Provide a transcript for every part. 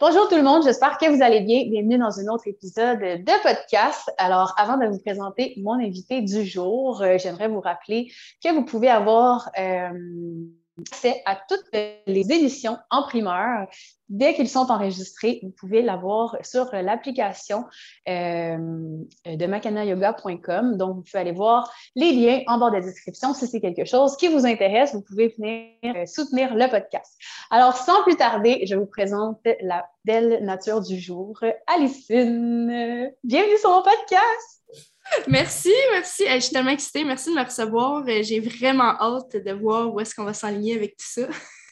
Bonjour tout le monde, j'espère que vous allez bien. Bienvenue dans un autre épisode de podcast. Alors, avant de vous présenter mon invité du jour, euh, j'aimerais vous rappeler que vous pouvez avoir euh, accès à toutes les éditions en primeur. Dès qu'ils sont enregistrés, vous pouvez l'avoir sur l'application euh, de macanayoga.com. Donc, vous pouvez aller voir les liens en bas de la description. Si c'est quelque chose qui vous intéresse, vous pouvez venir euh, soutenir le podcast. Alors, sans plus tarder, je vous présente la belle nature du jour, Alicine. Bienvenue sur mon podcast! Merci, merci. Je suis tellement excitée. Merci de me recevoir. Euh, j'ai vraiment hâte de voir où est-ce qu'on va s'enligner avec tout ça.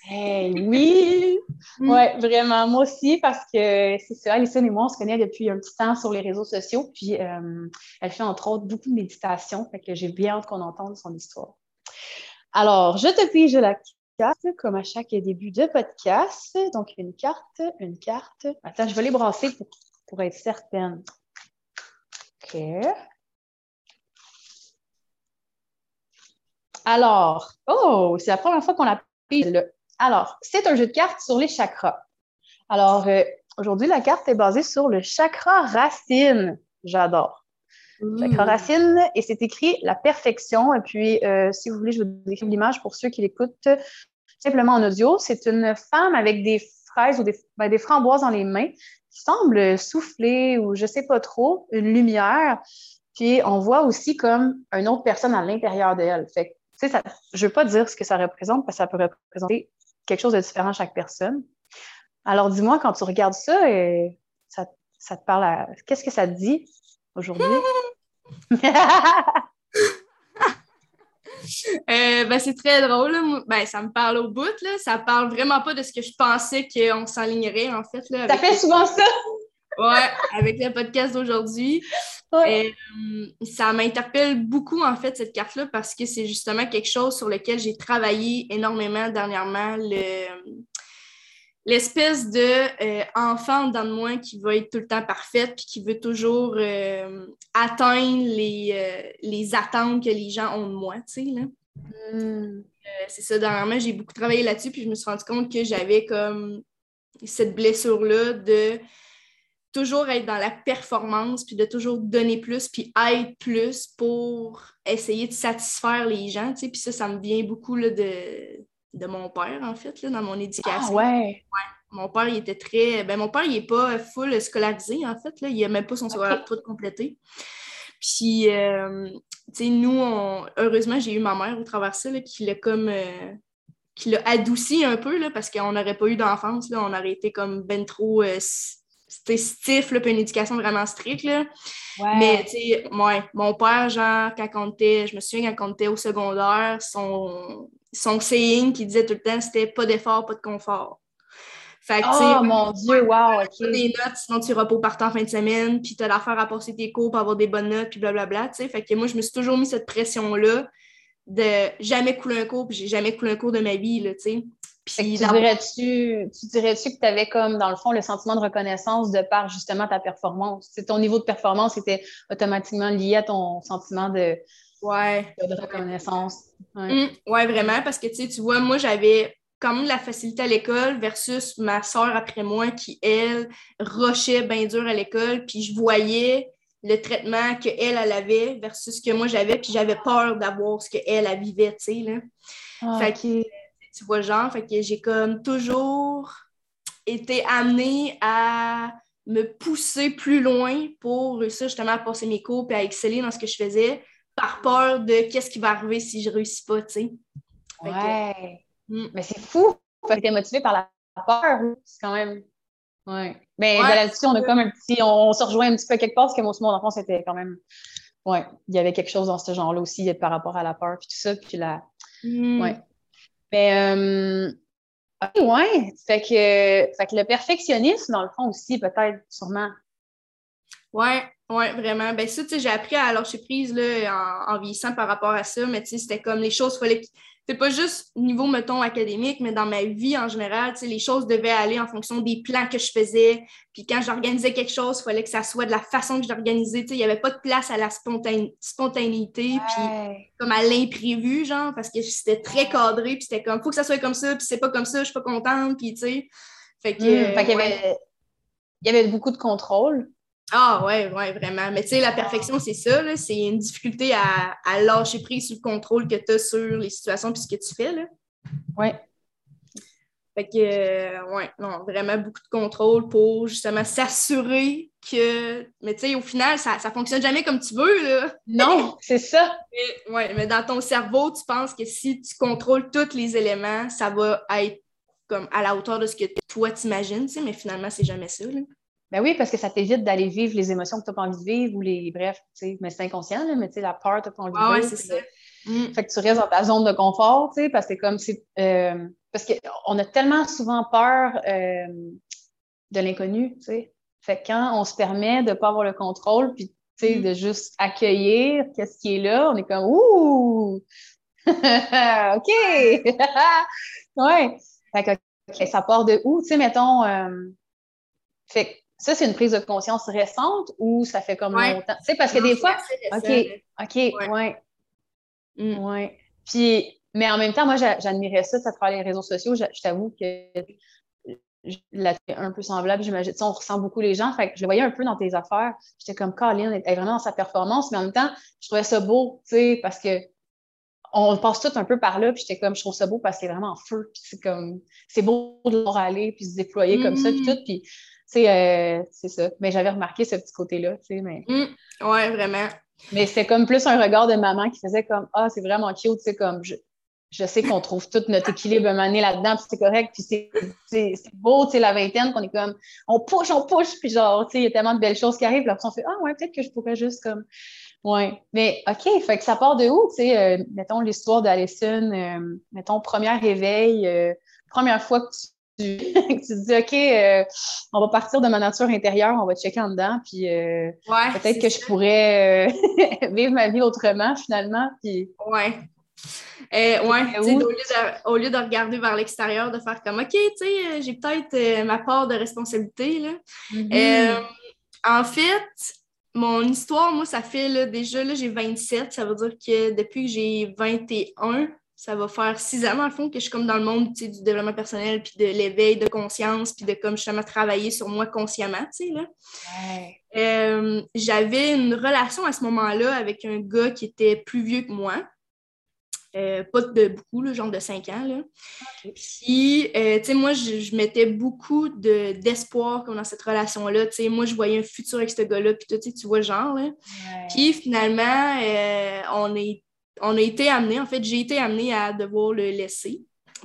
Hey, oui! Mm. Oui, vraiment. Moi aussi, parce que c'est ça, Alison et moi, on se connaît depuis un petit temps sur les réseaux sociaux. Puis, euh, elle fait entre autres beaucoup de méditation. Fait que j'ai bien hâte qu'on entende son histoire. Alors, je te pige la carte, comme à chaque début de podcast. Donc, une carte, une carte. Attends, je vais les brasser pour, pour être certaine. OK. Alors, oh, c'est la première fois qu'on la là. Alors, c'est un jeu de cartes sur les chakras. Alors, euh, aujourd'hui, la carte est basée sur le chakra racine. J'adore. Chakra racine, et c'est écrit la perfection. Et puis, euh, si vous voulez, je vous décris l'image pour ceux qui l'écoutent simplement en audio. C'est une femme avec des fraises ou des, ben, des framboises dans les mains qui semble souffler ou je sais pas trop, une lumière. Puis on voit aussi comme une autre personne à l'intérieur d'elle. Fait sais, ça, je ne veux pas dire ce que ça représente parce que ça peut représenter quelque chose de différent à chaque personne. Alors, dis-moi, quand tu regardes ça, et euh, ça, ça te parle à. Qu'est-ce que ça te dit aujourd'hui? Euh, ben, c'est très drôle. Ben, ça me parle au bout. Là. Ça parle vraiment pas de ce que je pensais qu'on s'alignerait, en fait. Là, Ça fait souvent ça! Ouais, avec le podcast d'aujourd'hui. Euh, ça m'interpelle beaucoup, en fait, cette carte-là, parce que c'est justement quelque chose sur lequel j'ai travaillé énormément dernièrement. l'espèce de euh, enfant dans moi qui va être tout le temps parfaite puis qui veut toujours euh, atteindre les, les attentes que les gens ont de moi, tu sais, là. Hmm. c'est ça, dernièrement, j'ai beaucoup travaillé là-dessus puis je me suis rendu compte que j'avais comme cette blessure-là de toujours être dans la performance, puis de toujours donner plus, puis être plus pour essayer de satisfaire les gens, tu sais. Puis ça, ça me vient beaucoup là, de, de mon père, en fait, là, dans mon éducation. Ah ouais. Mon père, il était très... Ben, mon père, il n'est pas full scolarisé, en fait, là. Il n'a même pas son secondaire tout complété. Puis, euh, tu sais, nous, heureusement, j'ai eu ma mère au travers de ça, là, qui l'a comme... Euh, qui l'a adouci un peu, là, parce qu'on n'aurait pas eu d'enfance, là. On aurait été comme ben trop... Euh, stiff, là, puis une éducation vraiment stricte. Là. Mais, tu sais, mon père, genre, quand on était, je me souviens quand on était au secondaire, son, son saying qui disait tout le temps, c'était pas d'effort, pas de confort. Fait que, oh mon Dieu, wow, OK. des notes, sinon tu repos partant en fin de semaine, puis t'as l'affaire à passer tes cours pour avoir des bonnes notes, puis blablabla, tu sais. Fait que moi, je me suis toujours mis cette pression-là de jamais couler un cours, puis j'ai jamais coulé un cours de ma vie, là, tu sais tu dirais-tu, tu dirais-tu que tu avais comme, dans le fond, le sentiment de reconnaissance de par justement ta performance? Ton niveau de performance était automatiquement lié à ton sentiment de, ouais. de reconnaissance. Ouais. Mmh, ouais. vraiment, parce que tu vois, moi, j'avais quand même la facilité à l'école versus ma soeur après moi qui, elle, rochait bien dur à l'école, puis je voyais le traitement qu'elle, elle avait versus ce que moi j'avais, puis j'avais peur d'avoir ce qu'elle, elle vivait, tu sais, là. Ah, fait que tu vois, genre, fait que j'ai comme toujours été amenée à me pousser plus loin pour réussir justement à passer mes cours et à exceller dans ce que je faisais par peur de qu'est-ce qui va arriver si je réussis pas, tu sais. Ouais. Hmm. Mais c'est fou. Fait que motivé par la peur. C'est quand même. Ouais. Mais ben, là-dessus, on a comme un petit. On, se rejoint un petit peu quelque part parce que moi aussi, mon enfant, c'était quand même. Ouais. Il y avait quelque chose dans ce genre-là aussi par rapport à la peur puis tout ça. Puis la. Hmm. Ouais. Mais, euh, ouais, fait que, fait que le perfectionnisme, dans le fond aussi, peut-être, sûrement. Ouais, ouais, vraiment. Ben ça, tu sais, j'ai appris à lâcher prise là, en, vieillissant par rapport à ça, mais tu sais, c'était comme les choses, fallait c'est pas juste niveau, mettons, académique, mais dans ma vie en général, les choses devaient aller en fonction des plans que je faisais. Puis quand j'organisais quelque chose, il fallait que ça soit de la façon que j'organisais. Il n'y avait pas de place à la spontanéité, puis comme à l'imprévu, genre, parce que c'était très cadré, puis c'était comme, faut que ça soit comme ça, puis c'est pas comme ça, je suis pas contente, puis tu sais. Fait que. Fait qu'il y avait il y avait beaucoup de contrôle. Ah ouais, ouais, vraiment. Mais tu sais, la perfection, c'est ça. C'est une difficulté à, à, lâcher prise sur le contrôle que tu as sur les situations puis ce que tu fais, là. Oui. Fait que, euh, ouais, non, vraiment beaucoup de contrôle pour justement s'assurer que. Mais tu sais, au final, ça, ça fonctionne jamais comme tu veux, là. Non, c'est ça. Oui, ouais, mais dans ton cerveau, tu penses que si tu contrôles tous les éléments, ça va être comme à la hauteur de ce que toi t'imagines, tu sais, mais finalement, c'est jamais ça, là. Ben oui, parce que ça t'évite d'aller vivre les émotions que tu n'as pas envie de vivre ou les. Bref, tu sais, mais c'est inconscient, là, mais tu sais, la peur, tu n'as pas envie de Ah vivre. c'est ça. Mm. Fait que tu restes dans ta zone de confort, tu sais, parce que comme c'est. euh, parce qu'on a tellement souvent peur euh, de l'inconnu, tu sais. Fait que quand on se permet de ne pas avoir le contrôle, puis tu sais, Mm. de juste accueillir qu'est-ce qui est là, on est comme Ouh! OK! ouais! Fait que ça part de où? Tu sais, mettons. euh, Fait que ça, c'est une prise de conscience récente ou ça fait comme Ouais. longtemps? Tu sais, parce que Non, des fois. OK. OK, Ouais. ouais. Mm. Ouais. Puis, mais en même temps, moi, j'a- j'admirais ça, ça travers les réseaux sociaux. Je, je t'avoue que la un peu semblable, j'imagine. Tu sais, on ressent beaucoup les gens. Fait que je le voyais un peu dans tes affaires. J'étais comme, Colin, elle est vraiment dans sa performance, mais en même temps, je trouvais ça beau, tu sais, parce que on passe tout un peu par là, puis j'étais comme, je trouve ça beau parce qu'il est vraiment en feu, puis c'est comme, c'est beau de le voir aller, puis se déployer comme ça, puis Mm. tout, puis, c'est ça. Mais j'avais remarqué ce petit côté-là, tu sais, mais... Mm. Ouais, vraiment. Mais c'était comme plus un regard de maman qui faisait comme Ah, c'est vraiment cute, tu sais, comme je, je sais qu'on trouve tout notre équilibre donné là-dedans, puis c'est correct, puis c'est, c'est, c'est beau, tu sais, la vingtaine, qu'on est comme on push, on push, puis genre, tu sais, il y a tellement de belles choses qui arrivent, puis après on fait Ah ouais, peut-être que je pourrais juste comme Ouais. Mais OK, fait que ça part de où, tu sais, euh, mettons l'histoire d'Alison, euh, mettons premier réveil, euh, première fois que tu que tu te dis, OK, euh, on va partir de ma nature intérieure, on va checker en dedans, puis euh, Ouais. peut-être que je pourrais euh, vivre ma vie autrement finalement. Puis, Ouais. Ouais, au, lieu de, au lieu de regarder vers l'extérieur, de faire comme OK, tu sais, j'ai peut-être ma part de responsabilité. Là. Mm-hmm. En fait, mon histoire, moi, ça fait là, déjà, là, j'ai 27, ça veut dire que depuis que j'ai 21, ça va faire six ans, dans le fond, que je suis comme dans le monde du développement personnel, puis de l'éveil de conscience, puis de comme justement travailler sur moi consciemment, tu sais, là. Ouais. Euh, j'avais une relation à ce moment-là avec un gars qui était plus vieux que moi. Euh, pas de beaucoup, là, genre de 5 ans. Là. Puis, euh, tu sais, moi, je, je mettais beaucoup de- d'espoir dans cette relation-là. Tu sais, moi, je voyais un futur avec ce gars-là, puis tout, tu vois genre. Là. Ouais. Puis, finalement, on, est, on a été amené, en fait, j'ai été amenée à devoir le laisser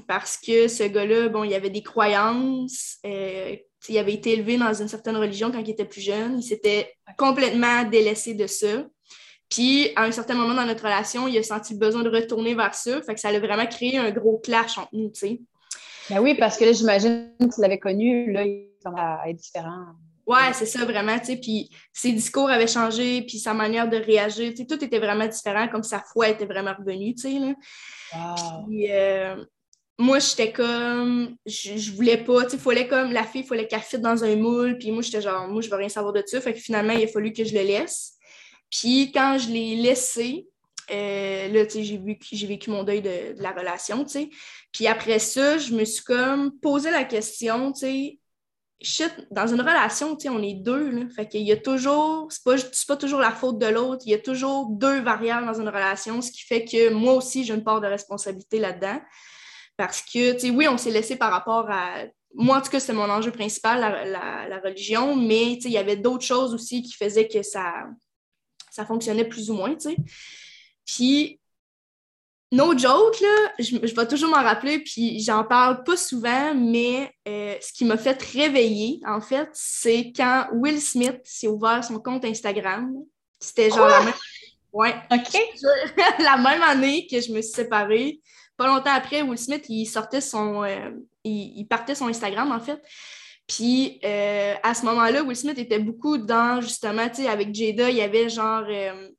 parce que ce gars-là, bon, il avait des croyances. euh, il avait été élevé dans une certaine religion quand il était plus jeune. Il s'était complètement délaissé de ça. Puis, à un certain moment dans notre relation, il a senti le besoin de retourner vers ça. Fait que ça a vraiment créé un gros clash entre nous, tu sais. Ben oui, parce que là, j'imagine que tu l'avais connu, là, il être différent. Ouais, c'est ça, vraiment, tu sais. Puis ses discours avaient changé, puis sa manière de réagir, tu sais, tout était vraiment différent, comme sa foi était vraiment revenue, tu sais, là. Wow. Puis, euh, moi, j'étais comme, je, je voulais pas, tu sais, fallait comme, la fille, il fallait qu'elle fitte dans un moule, puis moi, j'étais genre, moi, je veux rien savoir de ça. Fait que finalement, il a fallu que je le laisse. Puis quand je l'ai laissé, euh, là, tu sais, j'ai j'ai vécu mon deuil de, de la relation, tu sais. Puis après ça, je me suis comme posé la question, tu sais, shit, dans une relation, tu sais, on est deux, là. Fait qu'il y a toujours, c'est pas, pas toujours la faute de l'autre, il y a toujours deux variables dans une relation, ce qui fait que moi aussi, j'ai une part de responsabilité là-dedans. Parce que, tu sais, oui, on s'est laissé par rapport à. Moi, en tout cas, c'est mon enjeu principal, la, la- la religion, mais tu sais, il y avait d'autres choses aussi qui faisaient que ça, ça fonctionnait plus ou moins, tu sais. Puis, no joke, là, je, je vais toujours m'en rappeler, puis j'en parle pas souvent, mais euh, ce qui m'a fait réveiller, en fait, c'est quand Will Smith s'est ouvert son compte Instagram. C'était genre la même. Ouais, OK. la même année que je me suis séparée. Pas longtemps après, Will Smith, il sortait son. euh, il, il partait son Instagram, en fait. Puis euh, à ce moment-là, Will Smith était beaucoup dans, justement, tu sais, avec Jada, il y avait genre. euh,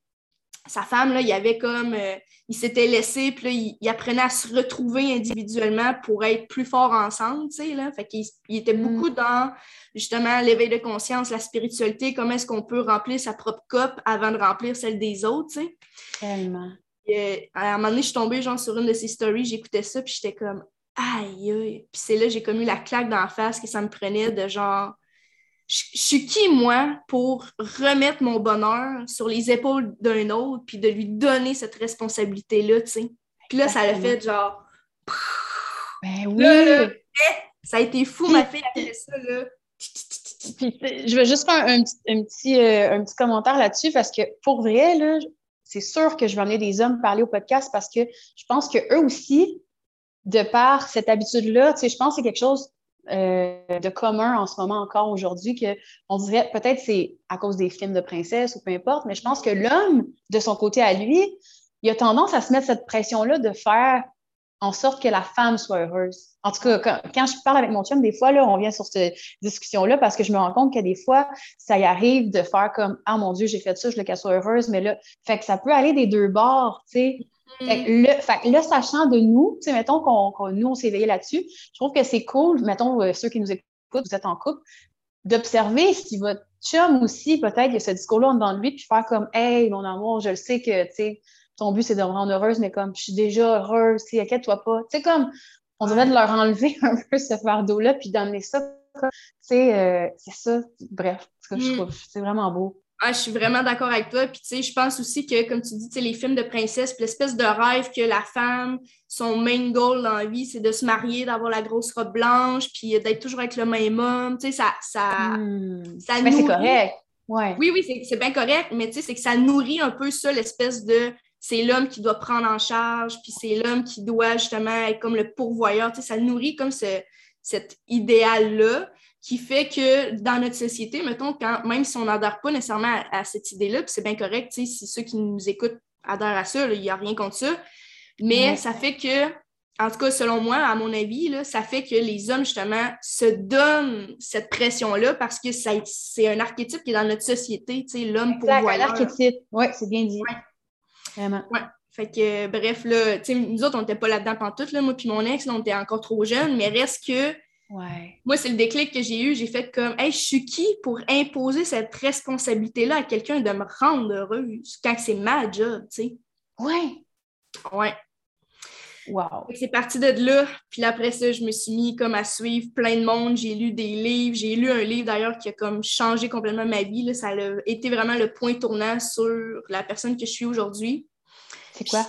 sa femme, là, il avait comme. euh, il s'était laissé, puis là, il, il apprenait à se retrouver individuellement pour être plus forts ensemble, tu sais, là. Fait qu'il il était Mm. beaucoup dans, justement, l'éveil de conscience, la spiritualité, comment est-ce qu'on peut remplir sa propre coupe avant de remplir celle des autres, tu sais. Tellement. Euh, à un moment donné, je suis tombée genre sur une de ses stories, j'écoutais ça, puis j'étais comme aïe aïe. Puis c'est là que j'ai comme eu la claque d'en face que ça me prenait de genre je, suis qui, moi, pour remettre mon bonheur sur les épaules d'un autre, puis de lui donner cette responsabilité-là, tu sais? Puis là, ça l'a fait genre. Ben oui! Là, ça a été fou, ma fille a fait ça, là. je vais juste faire un, petit, euh, un petit commentaire là-dessus parce que pour vrai, là, c'est sûr que je vais emmener des hommes parler au podcast parce que je pense qu'eux aussi, de par cette habitude-là, tu sais, je pense que c'est quelque chose euh, de commun en ce moment encore aujourd'hui que on dirait peut-être c'est à cause des films de princesse ou peu importe, mais je pense que l'homme, de son côté à lui, il a tendance à se mettre cette pression-là de faire en sorte que la femme soit heureuse. En tout cas, quand, je parle avec mon chum, des fois, là, on vient sur cette discussion-là parce que je me rends compte que des fois, ça y arrive de faire comme Ah mon Dieu, j'ai fait ça, je veux qu'elle soit heureuse, mais là, fait que ça peut aller des deux bords, tu sais. Fait, que le, sachant de nous, tu sais, mettons qu'on, nous, on s'est éveillé là-dessus, je trouve que c'est cool, mettons, euh, ceux qui nous écoutent, vous êtes en couple, d'observer si votre chum aussi, peut-être, il y a ce discours-là dans lui, puis faire comme Hey, mon amour, je le sais que, tu sais, ton but, c'est de me rendre heureuse, mais comme je suis déjà heureuse, inquiète-toi pas. Tu sais, comme on devrait de leur enlever un peu ce fardeau-là, puis d'amener ça. Tu sais, euh, c'est ça. Bref, ce que je mm. trouve, c'est vraiment beau. Ah, je suis vraiment d'accord avec toi. Puis, tu sais, je pense aussi que, comme tu dis, les films de princesse, l'espèce de rêve que la femme, son main goal dans la vie, c'est de se marier, d'avoir la grosse robe blanche, puis d'être toujours avec le même homme. Tu sais, ça. ça, hmm. ça mais c'est correct. Ouais. Oui, oui, c'est bien correct, mais tu sais, c'est que ça nourrit un peu ça, l'espèce de c'est l'homme qui doit prendre en charge, puis c'est l'homme qui doit justement être comme le pourvoyeur. Tu sais, ça nourrit comme ce, cet idéal-là qui fait que dans notre société, mettons, quand, même si on n'adhère pas nécessairement à, cette idée-là, puis c'est bien correct, si ceux qui nous écoutent adhèrent à ça, il n'y a rien contre ça, mais ça fait que, en tout cas, selon moi, à mon avis, là, ça fait que les hommes, justement, se donnent cette pression-là parce que c'est un archétype qui est dans notre société, tu sais, l'homme pourvoyeur. un archétype, oui, c'est bien dit. Vraiment. Ouais. Fait que, bref, là, tu sais, nous autres, on n'était pas là-dedans pantoute, là, moi puis mon ex, là, on était encore trop jeunes, mais reste que. Ouais. Moi, c'est le déclic que j'ai eu. J'ai fait comme, hey, je suis qui pour imposer cette responsabilité-là à quelqu'un de me rendre heureuse quand c'est ma job, tu sais? Ouais. Ouais. Wow. C'est parti de là. Puis après ça, je me suis mis comme à suivre plein de monde. J'ai lu des livres. J'ai lu un livre d'ailleurs qui a comme changé complètement ma vie. Là. Ça a été vraiment le point tournant sur la personne que je suis aujourd'hui. C'est quoi?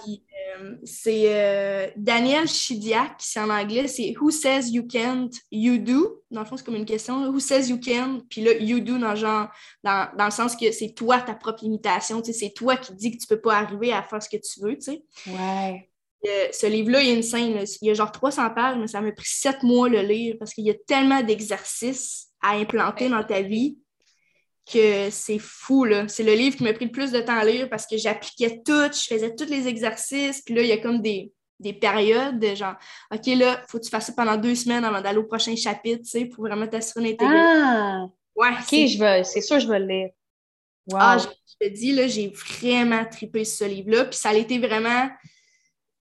C'est euh, Daniel Chidiak, c'est en anglais, c'est Who says you can't, you do. Dans le fond, c'est comme une question. Who says you can? Puis là, you do dans, genre, dans, dans le sens que c'est toi ta propre limitation. C'est toi qui dis que tu peux pas arriver à faire ce que tu veux. sais. Ouais. Euh, ce livre-là, il y a une scène, il y a genre 300 pages, mais ça m'a pris sept mois le lire parce qu'il y a tellement d'exercices à implanter dans ta vie que c'est fou. C'est le livre qui m'a pris le plus de temps à lire parce que j'appliquais tout, je faisais tous les exercices, puis là, il y a comme des, périodes de genre, OK, là, il faut que tu fasses ça pendant deux semaines avant d'aller au prochain chapitre, tu sais, pour vraiment t'assurer d'intégrer. Ah! Ouais, OK, c'est sûr, je vais le lire. Ah, je, te dis, là, j'ai vraiment tripé ce livre-là, puis ça a été vraiment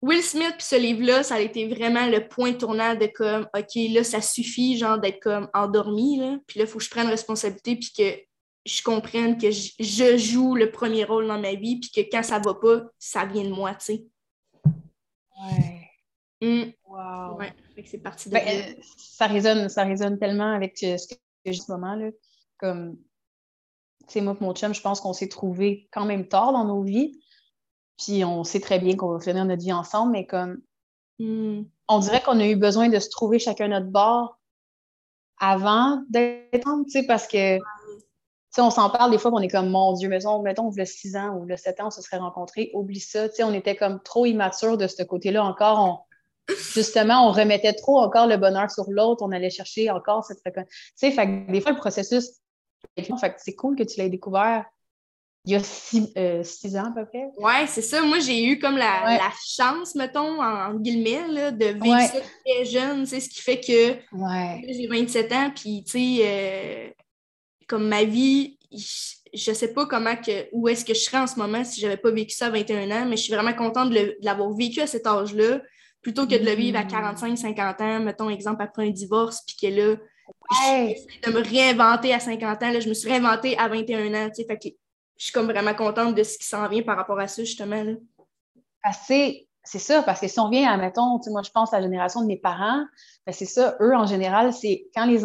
Will Smith, puis ce livre-là, ça a été vraiment le point tournant de comme, OK, là, ça suffit, genre, d'être comme endormi, là. Puis là, il faut que je prenne responsabilité, puis que je comprenne que je, joue le premier rôle dans ma vie, puis que quand ça va pas, ça vient de moi, tu sais. Ouais. Mm. Wow. Ouais, c'est parti de ben, euh, ça, résonne, ça résonne tellement avec ce que j'ai en ce moment, là. Comme, tu sais, moi et mon chum, je pense qu'on s'est trouvés quand même tard dans nos vies. Puis on sait très bien qu'on va finir notre vie ensemble, mais comme hmm. on dirait qu'on a eu besoin de se trouver chacun notre bord avant d'être ensemble, tu sais, parce que on s'en parle des fois qu'on est comme, mon Dieu, mettons, mettons, le 6 ans ou le 7 ans, on se serait rencontrés, oublie ça. Tu sais, on était comme trop immature de ce côté-là encore. justement, on remettait trop encore le bonheur sur l'autre, on allait chercher encore cette fréquence. Tu sais, fait des fois, le processus, c'est cool que tu l'aies découvert il y a euh, six, ans à peu près. Oui, c'est ça. Moi, j'ai eu comme la, chance, mettons, en, guillemets, de vivre ça très jeune, ce qui fait que j'ai 27 ans, puis, tu sais, euh, comme ma vie, je ne sais pas comment que, où est-ce que je serais en ce moment si je n'avais pas vécu ça à 21 ans, mais je suis vraiment contente de l'avoir vécu à cet âge-là, plutôt que de le vivre à 45, mm. 50 ans, mettons, exemple, après un divorce, puis que là, de me réinventer à 50 ans, là, je me suis réinventée à 21 ans, tu sais, fait que je suis comme vraiment contente de ce qui s'en vient par rapport à ça, justement. Là. c'est ça, parce que si on vient à, mettons, moi, je pense à la génération de mes parents, ben c'est ça, eux, en général, c'est quand les,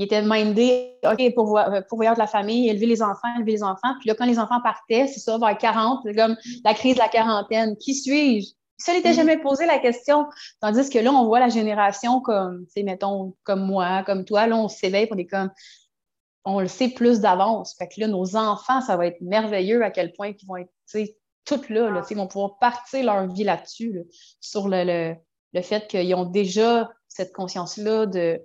il était mindé, OK, pour, pour de la famille, élever les enfants, élever les enfants. Puis là, quand les enfants partaient, c'est ça, vers 40, c'est comme la crise de la quarantaine. Qui suis-je? Ça n'était mm-hmm. jamais posé la question. Tandis que là, on voit la génération comme, tu sais, mettons, comme moi, comme toi, là, on s'éveille pour des comme, on le sait plus d'avance. Fait que là, nos enfants, ça va être merveilleux à quel point ils vont être, tu sais, toutes là, là ils vont pouvoir partir leur vie là-dessus, sur le, le fait qu'ils ont déjà cette conscience-là de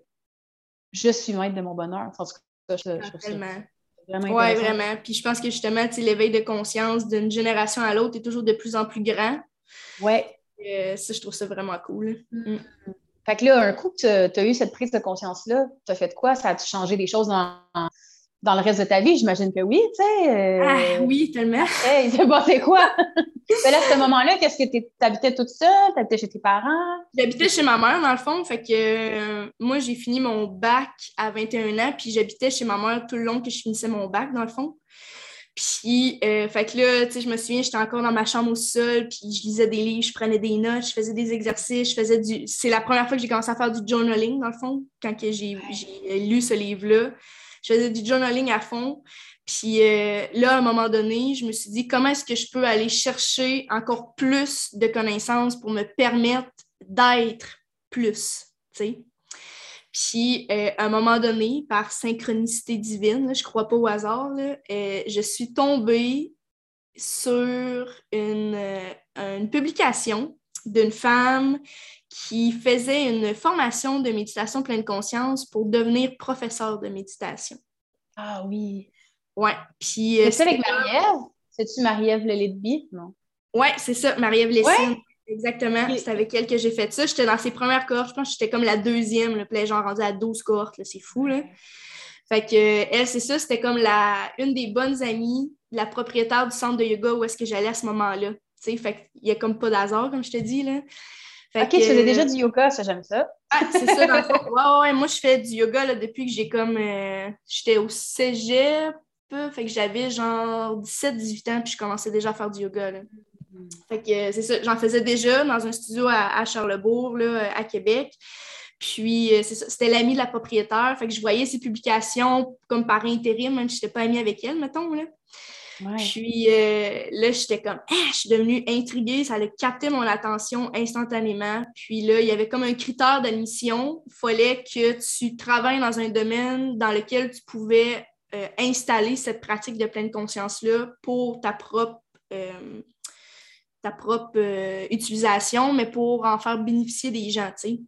je suis maître de mon bonheur. En tout cas, je, vraiment. Oui, vraiment. Puis je pense que justement, l'éveil de conscience d'une génération à l'autre est toujours de plus en plus grand. Oui. Euh, ça, je trouve ça vraiment cool. Mm. Mm. Fait que là, un coup que tu as eu cette prise de conscience-là, tu as fait quoi? Ça a-tu changé des choses dans, dans le reste de ta vie? J'imagine que oui, tu sais. Euh, ah oui, tellement. Hey, c'est passé quoi? Mais là, à ce moment-là, qu'est-ce que tu habitais toute seule? Tu habitais chez tes parents? J'habitais chez ma mère, dans le fond. Fait que euh, moi, j'ai fini mon bac à 21 ans, puis j'habitais chez ma mère tout le long que je finissais mon bac, dans le fond. Puis, euh, fait que là, tu sais, je me souviens, j'étais encore dans ma chambre au sol, puis je lisais des livres, je prenais des notes, je faisais des exercices, je faisais du... C'est la première fois que j'ai commencé à faire du journaling, dans le fond, quand j'ai lu ce livre-là. Je faisais du journaling à fond. Puis euh, là, à un moment donné, je me suis dit, comment est-ce que je peux aller chercher encore plus de connaissances pour me permettre d'être plus, tu sais? Puis, euh, à un moment donné, par synchronicité divine, je ne crois pas au hasard, euh, je suis tombée sur une, une publication d'une femme qui faisait une formation de méditation pleine conscience pour devenir professeur de méditation. Ah oui. Ouais. Puis. C'est avec Marie-Ève? C'est-tu Marie-Ève Lelitby? Non. Ouais, c'est ça, Marie-Ève Lessine. Exactement. C'est avec elle que j'ai fait ça. J'étais dans ses premières cohortes. Je pense que j'étais comme la deuxième. Le play genre rendu à 12 cohortes. C'est fou. Là. Fait que elle, c'est ça. C'était comme la, une des bonnes amies, la propriétaire du centre de yoga où est-ce que j'allais à ce moment-là. Fait qu'il n'y a comme pas d'hasard, comme je te dis. Là. Ok, tu faisais déjà du yoga, ça, j'aime ça. Ah, c'est ça, dans le fond. Ouais, ouais, moi, je fais du yoga là, depuis que j'ai comme. Euh, j'étais au cégep, fait que j'avais genre 17-18 ans, puis je commençais déjà à faire du yoga. Là. Fait que c'est ça, j'en faisais déjà dans un studio à, Charlebourg, là, à Québec. Puis, euh, c'était l'ami de la propriétaire. Fait que je voyais ses publications comme par intérim, même si je n'étais pas amie avec elle, mettons. Là. Puis euh, là, j'étais comme, ah, je suis devenue intriguée, ça a capté mon attention instantanément. Puis là, il y avait comme un critère d'admission. Il fallait que tu travailles dans un domaine dans lequel tu pouvais euh, installer cette pratique de pleine conscience-là pour ta propre ta propre euh, utilisation, mais pour en faire bénéficier des gens, tu sais.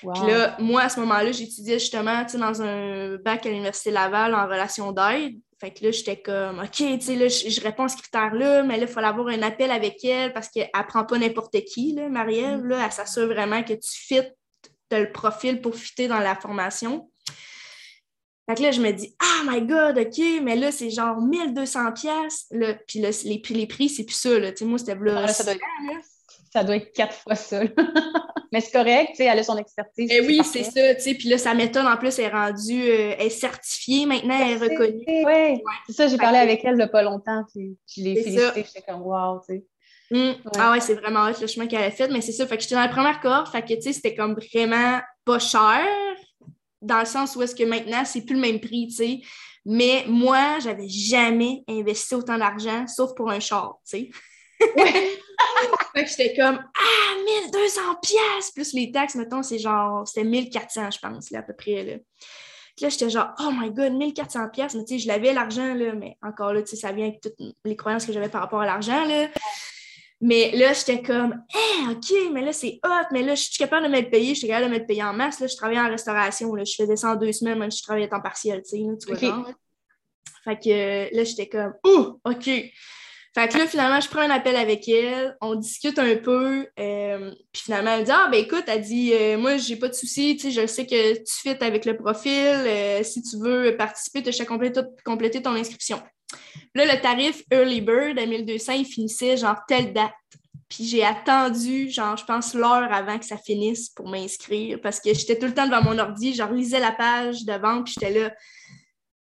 Puis là, moi, à ce moment-là, j'étudiais justement, dans un bac à l'Université Laval en relation d'aide. Fait que là, j'étais comme, OK, tu sais, là, je, réponds à ce critère-là, mais là, il faut avoir un appel avec elle parce qu'elle ne prend pas n'importe qui, là, Marie-Ève, là. Elle s'assure vraiment que tu fites, tu as le profil pour fitter dans la formation. Fait que là, je me dis, ah my God, OK, mais là, c'est genre 1200 pièces Puis là, les, prix, les prix, c'est plus ça. Là. moi, c'était là, ça, doit être, ça doit être quatre fois ça. Mais c'est correct, tu sais, elle a son expertise. Eh oui, c'est ça, tu sais. Puis là, sa méthode, en plus, est rendue, euh, est certifiée maintenant, elle est reconnue. Oui, c'est ça, j'ai parlé avec elle il n'y a pas longtemps. Puis je l'ai félicité, j'étais comme, wow, tu sais. Hum. Ah ouais, c'est vraiment le chemin qu'elle a fait, mais c'est ça. Fait que j'étais dans la première cohorte, fait que tu sais, c'était comme vraiment pas cher, dans le sens où est-ce que maintenant, c'est plus le même prix, tu sais. Mais moi, j'avais jamais investi autant d'argent, sauf pour un char, tu sais. fait que j'étais comme Ah, 1200 pièces plus les taxes, mettons, c'est genre, c'était 1400, je pense, là, à peu près. Là, là j'étais genre Oh my god, 1400 pièces mais tu sais, je l'avais l'argent, là, mais encore là, tu sais, ça vient avec toutes les croyances que j'avais par rapport à l'argent, là. Mais là, j'étais comme, eh, OK, mais là, c'est hot, mais là, je suis capable de m'être payé, je suis capable de m'être payé en masse. Là, je travaillais en restauration, là, je faisais ça en deux semaines, même si je travaillais temps partiel, tu sais, tu vois. Fait que là, j'étais comme, ouh, OK. Fait que là, finalement, je prends un appel avec elle, on discute un peu, euh, puis finalement, elle dit Ah, ben écoute, elle dit euh, Moi, j'ai pas de souci, tu sais, je sais que tu fites avec le profil, euh, si tu veux participer, tu as compléter, ton inscription. Là, le tarif Early Bird à 1200, il finissait genre telle date. Puis j'ai attendu, genre, je pense, l'heure avant que ça finisse pour m'inscrire parce que j'étais tout le temps devant mon ordi, genre, lisais la page de vente, puis j'étais là,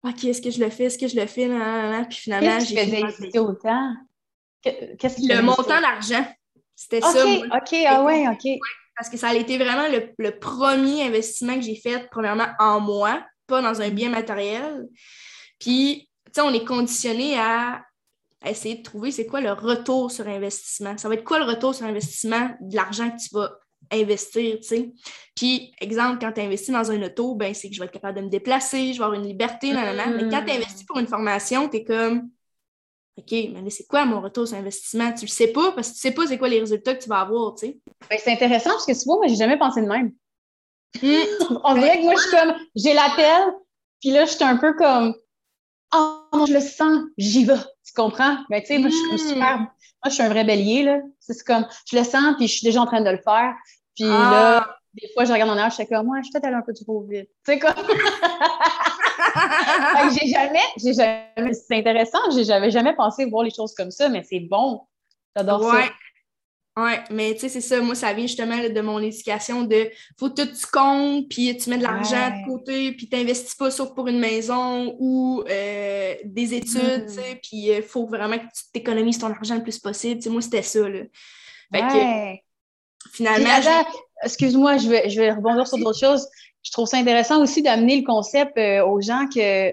OK, est-ce que je le fais, est-ce que je le fais, puis finalement, j'ai. Qu'est-ce que autant? Qu'est-ce Le montant d'argent. C'était ça. OK, ah ouais, OK. parce que ça a été vraiment le, le premier investissement que j'ai fait, premièrement, en moi, pas dans un bien matériel. Puis, tu sais, on est conditionné à, essayer de trouver c'est quoi le retour sur investissement. Ça va être quoi le retour sur investissement? De l'argent que tu vas investir, tu sais. Puis, exemple, quand tu investis dans un auto, ben, c'est que je vais être capable de me déplacer, je vais avoir une liberté, nanana. Mais quand tu investis pour une formation, tu es comme, OK, mais c'est quoi mon retour sur investissement? Tu le sais pas parce que tu sais pas c'est quoi les résultats que tu vas avoir, tu sais. Ben, c'est intéressant parce que tu vois, moi, j'ai jamais pensé de même. Hmm. On dirait que moi, je suis comme, j'ai l'appel, puis là, je suis un peu comme, oh, je le sens, j'y vais. Tu comprends? Mais tu sais, moi, je suis comme hmm. super. Moi, je suis un vrai bélier, là. C'est comme, je le sens, puis je suis déjà en train de le faire. Puis là, ah. des fois, je regarde en arrière, je suis comme, moi, je suis peut-être allée un peu trop vite. Tu sais, comme. j'ai jamais, j'ai jamais, c'est intéressant, j'ai jamais, jamais pensé voir les choses comme ça, mais c'est bon. J'adore ça. Oui, mais tu sais, c'est ça. Moi, ça vient justement de mon éducation de faut que tu comptes, puis tu mets de l'argent de côté, puis tu n'investis pas sauf pour une maison ou euh, des études, tu sais, mm. puis il euh, faut vraiment que tu t'économises ton argent le plus possible. Tu sais, moi, c'était ça. Là. Fait que, finalement. Excuse-moi, je vais, je vais rebondir sur d'autres choses. Je trouve ça intéressant aussi d'amener le concept euh, aux gens que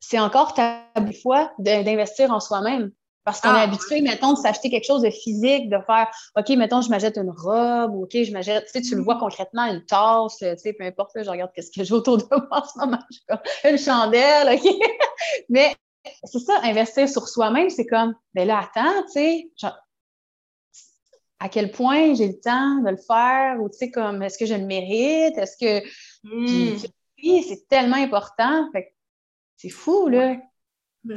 c'est encore tabou fois d'investir en soi-même. Parce qu'on est ah, habitué, mettons, de s'acheter quelque chose de physique, de faire OK, mettons, je m'achète une robe, OK, je m'achète, tu sais, tu le vois mm-hmm. concrètement, une tasse, tu sais, peu importe, je regarde qu'est-ce que j'ai autour de moi en ce moment, une chandelle, OK? Mais c'est ça, investir sur soi-même, c'est comme, ben là, attends, tu sais, à quel point j'ai le temps de le faire, ou tu sais, comme, est-ce que je le mérite, est-ce que. Mm. oui, c'est tellement important. Fait c'est fou, là.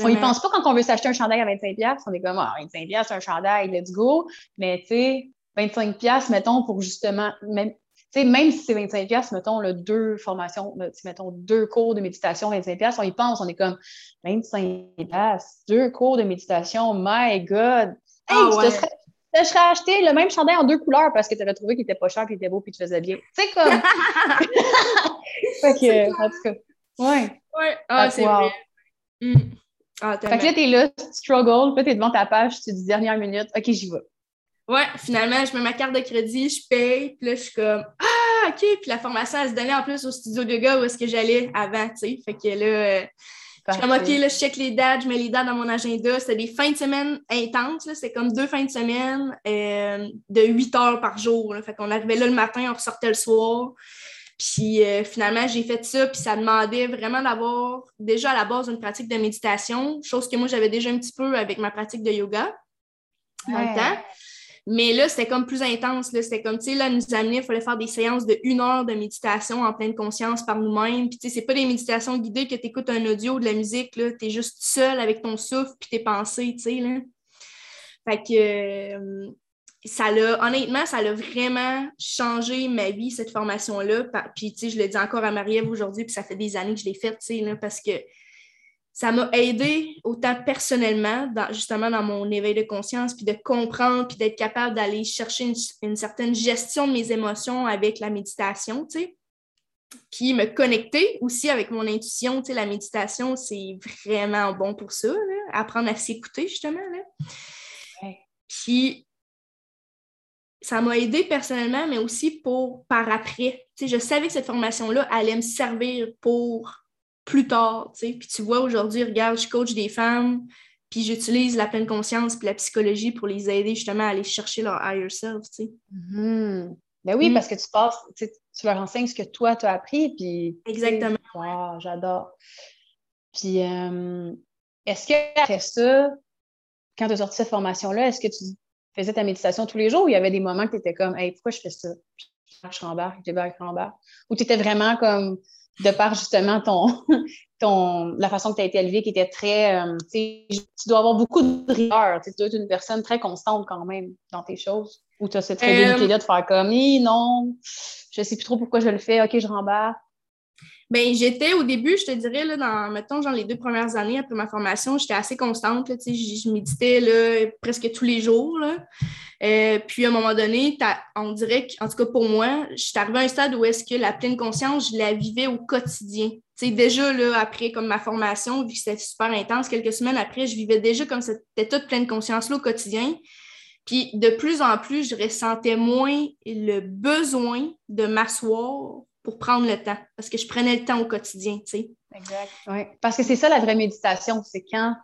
On y pense pas quand on veut s'acheter un chandail à 25$. On est comme, ah, 25$, c'est un chandail, let's go. Mais tu sais, 25$, mettons, pour justement, même, même si c'est 25$, mettons, deux formations, mettons, deux cours de méditation, 25$, on y pense, on est comme 25$, deux cours de méditation, my God! Hey, je, te serais, acheté le même chandail en deux couleurs parce que tu avais trouvé qu'il était pas cher, qu'il était beau, puis tu faisais bien. Tu sais, comme. fait que, en tout cas, ouais. Ouais, ah, c'est vrai. Mm. Ah, fait que là, t'es là, tu struggles, puis t'es devant ta page, tu dis dernière minute, OK, j'y vais. Ouais, finalement, je mets ma carte de crédit, je paye, puis là, je suis comme Ah, OK. Puis la formation, elle se donnait en plus au studio de gars où est-ce que j'allais avant, tu sais. Fait que là, je suis comme OK, là, je check les dates, je mets les dates dans mon agenda. C'était des fins de semaine intenses, là. C'est comme deux fins de semaine euh, de 8 heures par jour. Fait qu'on arrivait là le matin, on ressortait le soir. Puis euh, finalement, j'ai fait ça, puis ça demandait vraiment d'avoir déjà à la base une pratique de méditation, chose que moi j'avais déjà un petit peu avec ma pratique de yoga dans le temps. Mais là, c'était comme plus intense. C'était comme, tu sais, là, nous amener, il fallait faire des séances de une heure de méditation en pleine conscience par nous-mêmes. Puis, tu sais, c'est pas des méditations guidées que tu écoutes un audio de la musique, Tu es juste seul avec ton souffle puis tes pensées, tu sais, là. Fait que, euh, ça l'a, honnêtement, ça l'a vraiment changé ma vie, cette formation-là. Puis, tu sais, je le dis encore à Marie-Ève aujourd'hui, puis ça fait des années que je l'ai faite, tu sais, là, parce que ça m'a aidé autant personnellement, justement dans mon éveil de conscience, puis de comprendre, puis d'être capable d'aller chercher une, certaine gestion de mes émotions avec la méditation, tu sais. Puis me connecter aussi avec mon intuition, tu sais, la méditation, c'est vraiment bon pour ça, apprendre à s'écouter, justement, là. Puis ça m'a aidé personnellement, mais aussi pour par après. je savais que cette formation-là allait me servir pour plus tard. Puis tu vois, aujourd'hui, regarde, je coach des femmes, puis j'utilise la pleine conscience puis la psychologie pour les aider justement à aller chercher leur higher self. Mm-hmm. Ben oui, mm. parce que tu passes, tu leur enseignes ce que toi, tu as appris. Puis, Exactement. Wow, j'adore. Puis, euh, est-ce qu'après ça, quand tu as sorti cette formation-là, est-ce que tu faisais ta méditation tous les jours ou il y avait des moments que tu étais comme, hey, pourquoi je fais ça? Je rembarque, je débarque, je rembarque. Ou tu étais vraiment comme, de par justement ton, ton, la façon que tu as été élevée, qui était très. Euh, tu dois avoir beaucoup de rigueur. Tu dois être une personne très constante quand même dans tes choses. Ou tu as cette réalité-là de faire comme, non, je sais plus trop pourquoi je le fais, OK, je rembarque. Ben, j'étais au début, je te dirais, là, dans, mettons, genre les deux premières années après ma formation, j'étais assez constante. Là, je, méditais là, presque tous les jours. Là. Euh, puis à un moment donné, on dirait qu'en tout cas pour moi, je suis arrivée à un stade où est-ce que la pleine conscience, je la vivais au quotidien. sais, déjà, là, après comme ma formation, vu que c'était super intense, quelques semaines après, je vivais déjà comme c'était toute pleine conscience là, au quotidien. Puis de plus en plus, je ressentais moins le besoin de m'asseoir pour prendre le temps, parce que je prenais le temps au quotidien, tu sais. Exact, oui. Parce que c'est ça la vraie méditation, c'est quand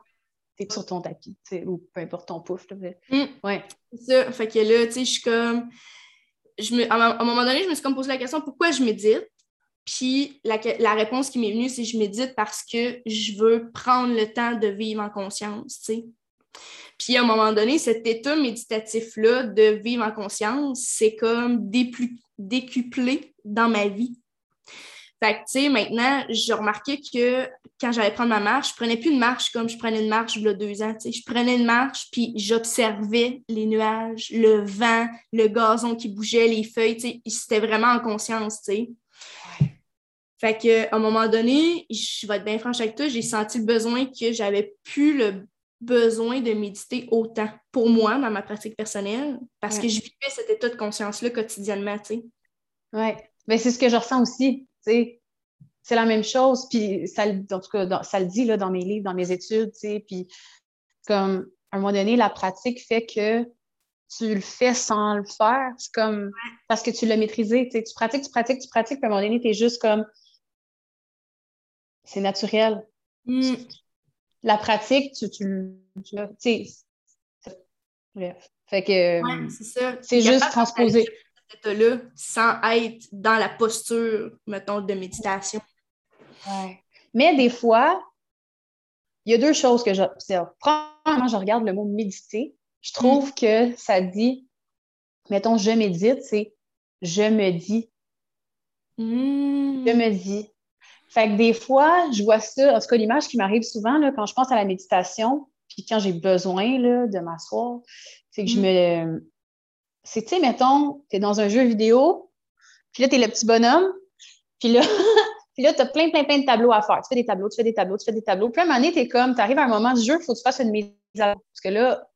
tu es sur ton tapis, ou peu importe ton pouf. Mm. Ouais. C'est ça, fait que là, tu sais, je suis comme... Je me, à un moment donné, je me suis comme posé la question, pourquoi je médite? Puis la, la, réponse qui m'est venue, c'est je médite parce que je veux prendre le temps de vivre en conscience, tu sais. Puis à un moment donné, cet état méditatif-là de vivre en conscience, c'est comme décuplé dans ma vie. Fait que, tu sais, maintenant, j'ai remarqué que quand j'allais prendre ma marche, je prenais plus une marche comme je prenais une marche il y a deux ans. Tu sais, je prenais une marche, puis j'observais les nuages, le vent, le gazon qui bougeait, les feuilles. Tu sais, c'était vraiment en conscience, tu sais. Fait qu'à un moment donné, je vais être bien franche avec toi, j'ai senti le besoin que j'avais plus le besoin de méditer autant pour moi dans ma pratique personnelle parce que je vivais cet état de conscience-là quotidiennement, tu sais. Mais c'est ce que je ressens aussi, tu sais. C'est la même chose, puis ça, en tout cas, ça le dit là, dans mes livres, dans mes études, tu sais, puis comme à un moment donné, la pratique fait que tu le fais sans le faire. C'est comme parce que tu l'as maîtrisé. Tu, sais, tu pratiques, tu pratiques, tu pratiques, puis à un moment donné, tu es juste comme c'est naturel. Mm la pratique, tu, tu, tu sais, bref. Fait que c'est juste transposer. État-là sans être dans la posture, mettons, de méditation. Ouais. Mais des fois, il y a deux choses que j'observe. Premièrement, je regarde le mot méditer. Je trouve mm. que ça dit, mettons, je médite, c'est je me dis. Mm. Je me dis. Fait que des fois, je vois ça, en tout cas, l'image qui m'arrive souvent là, quand je pense à la méditation, puis quand j'ai besoin là, de m'asseoir, c'est que je mm. me. C'est, tu sais, mettons, tu es dans un jeu vidéo, puis là, tu es le petit bonhomme, puis là, puis là, tu as plein, plein, plein de tableaux à faire. Tu fais des tableaux, tu fais des tableaux, tu fais des tableaux. Puis à un moment donné, tu es comme, tu arrives à un moment du jeu, il faut que tu fasses une mise à Parce que là,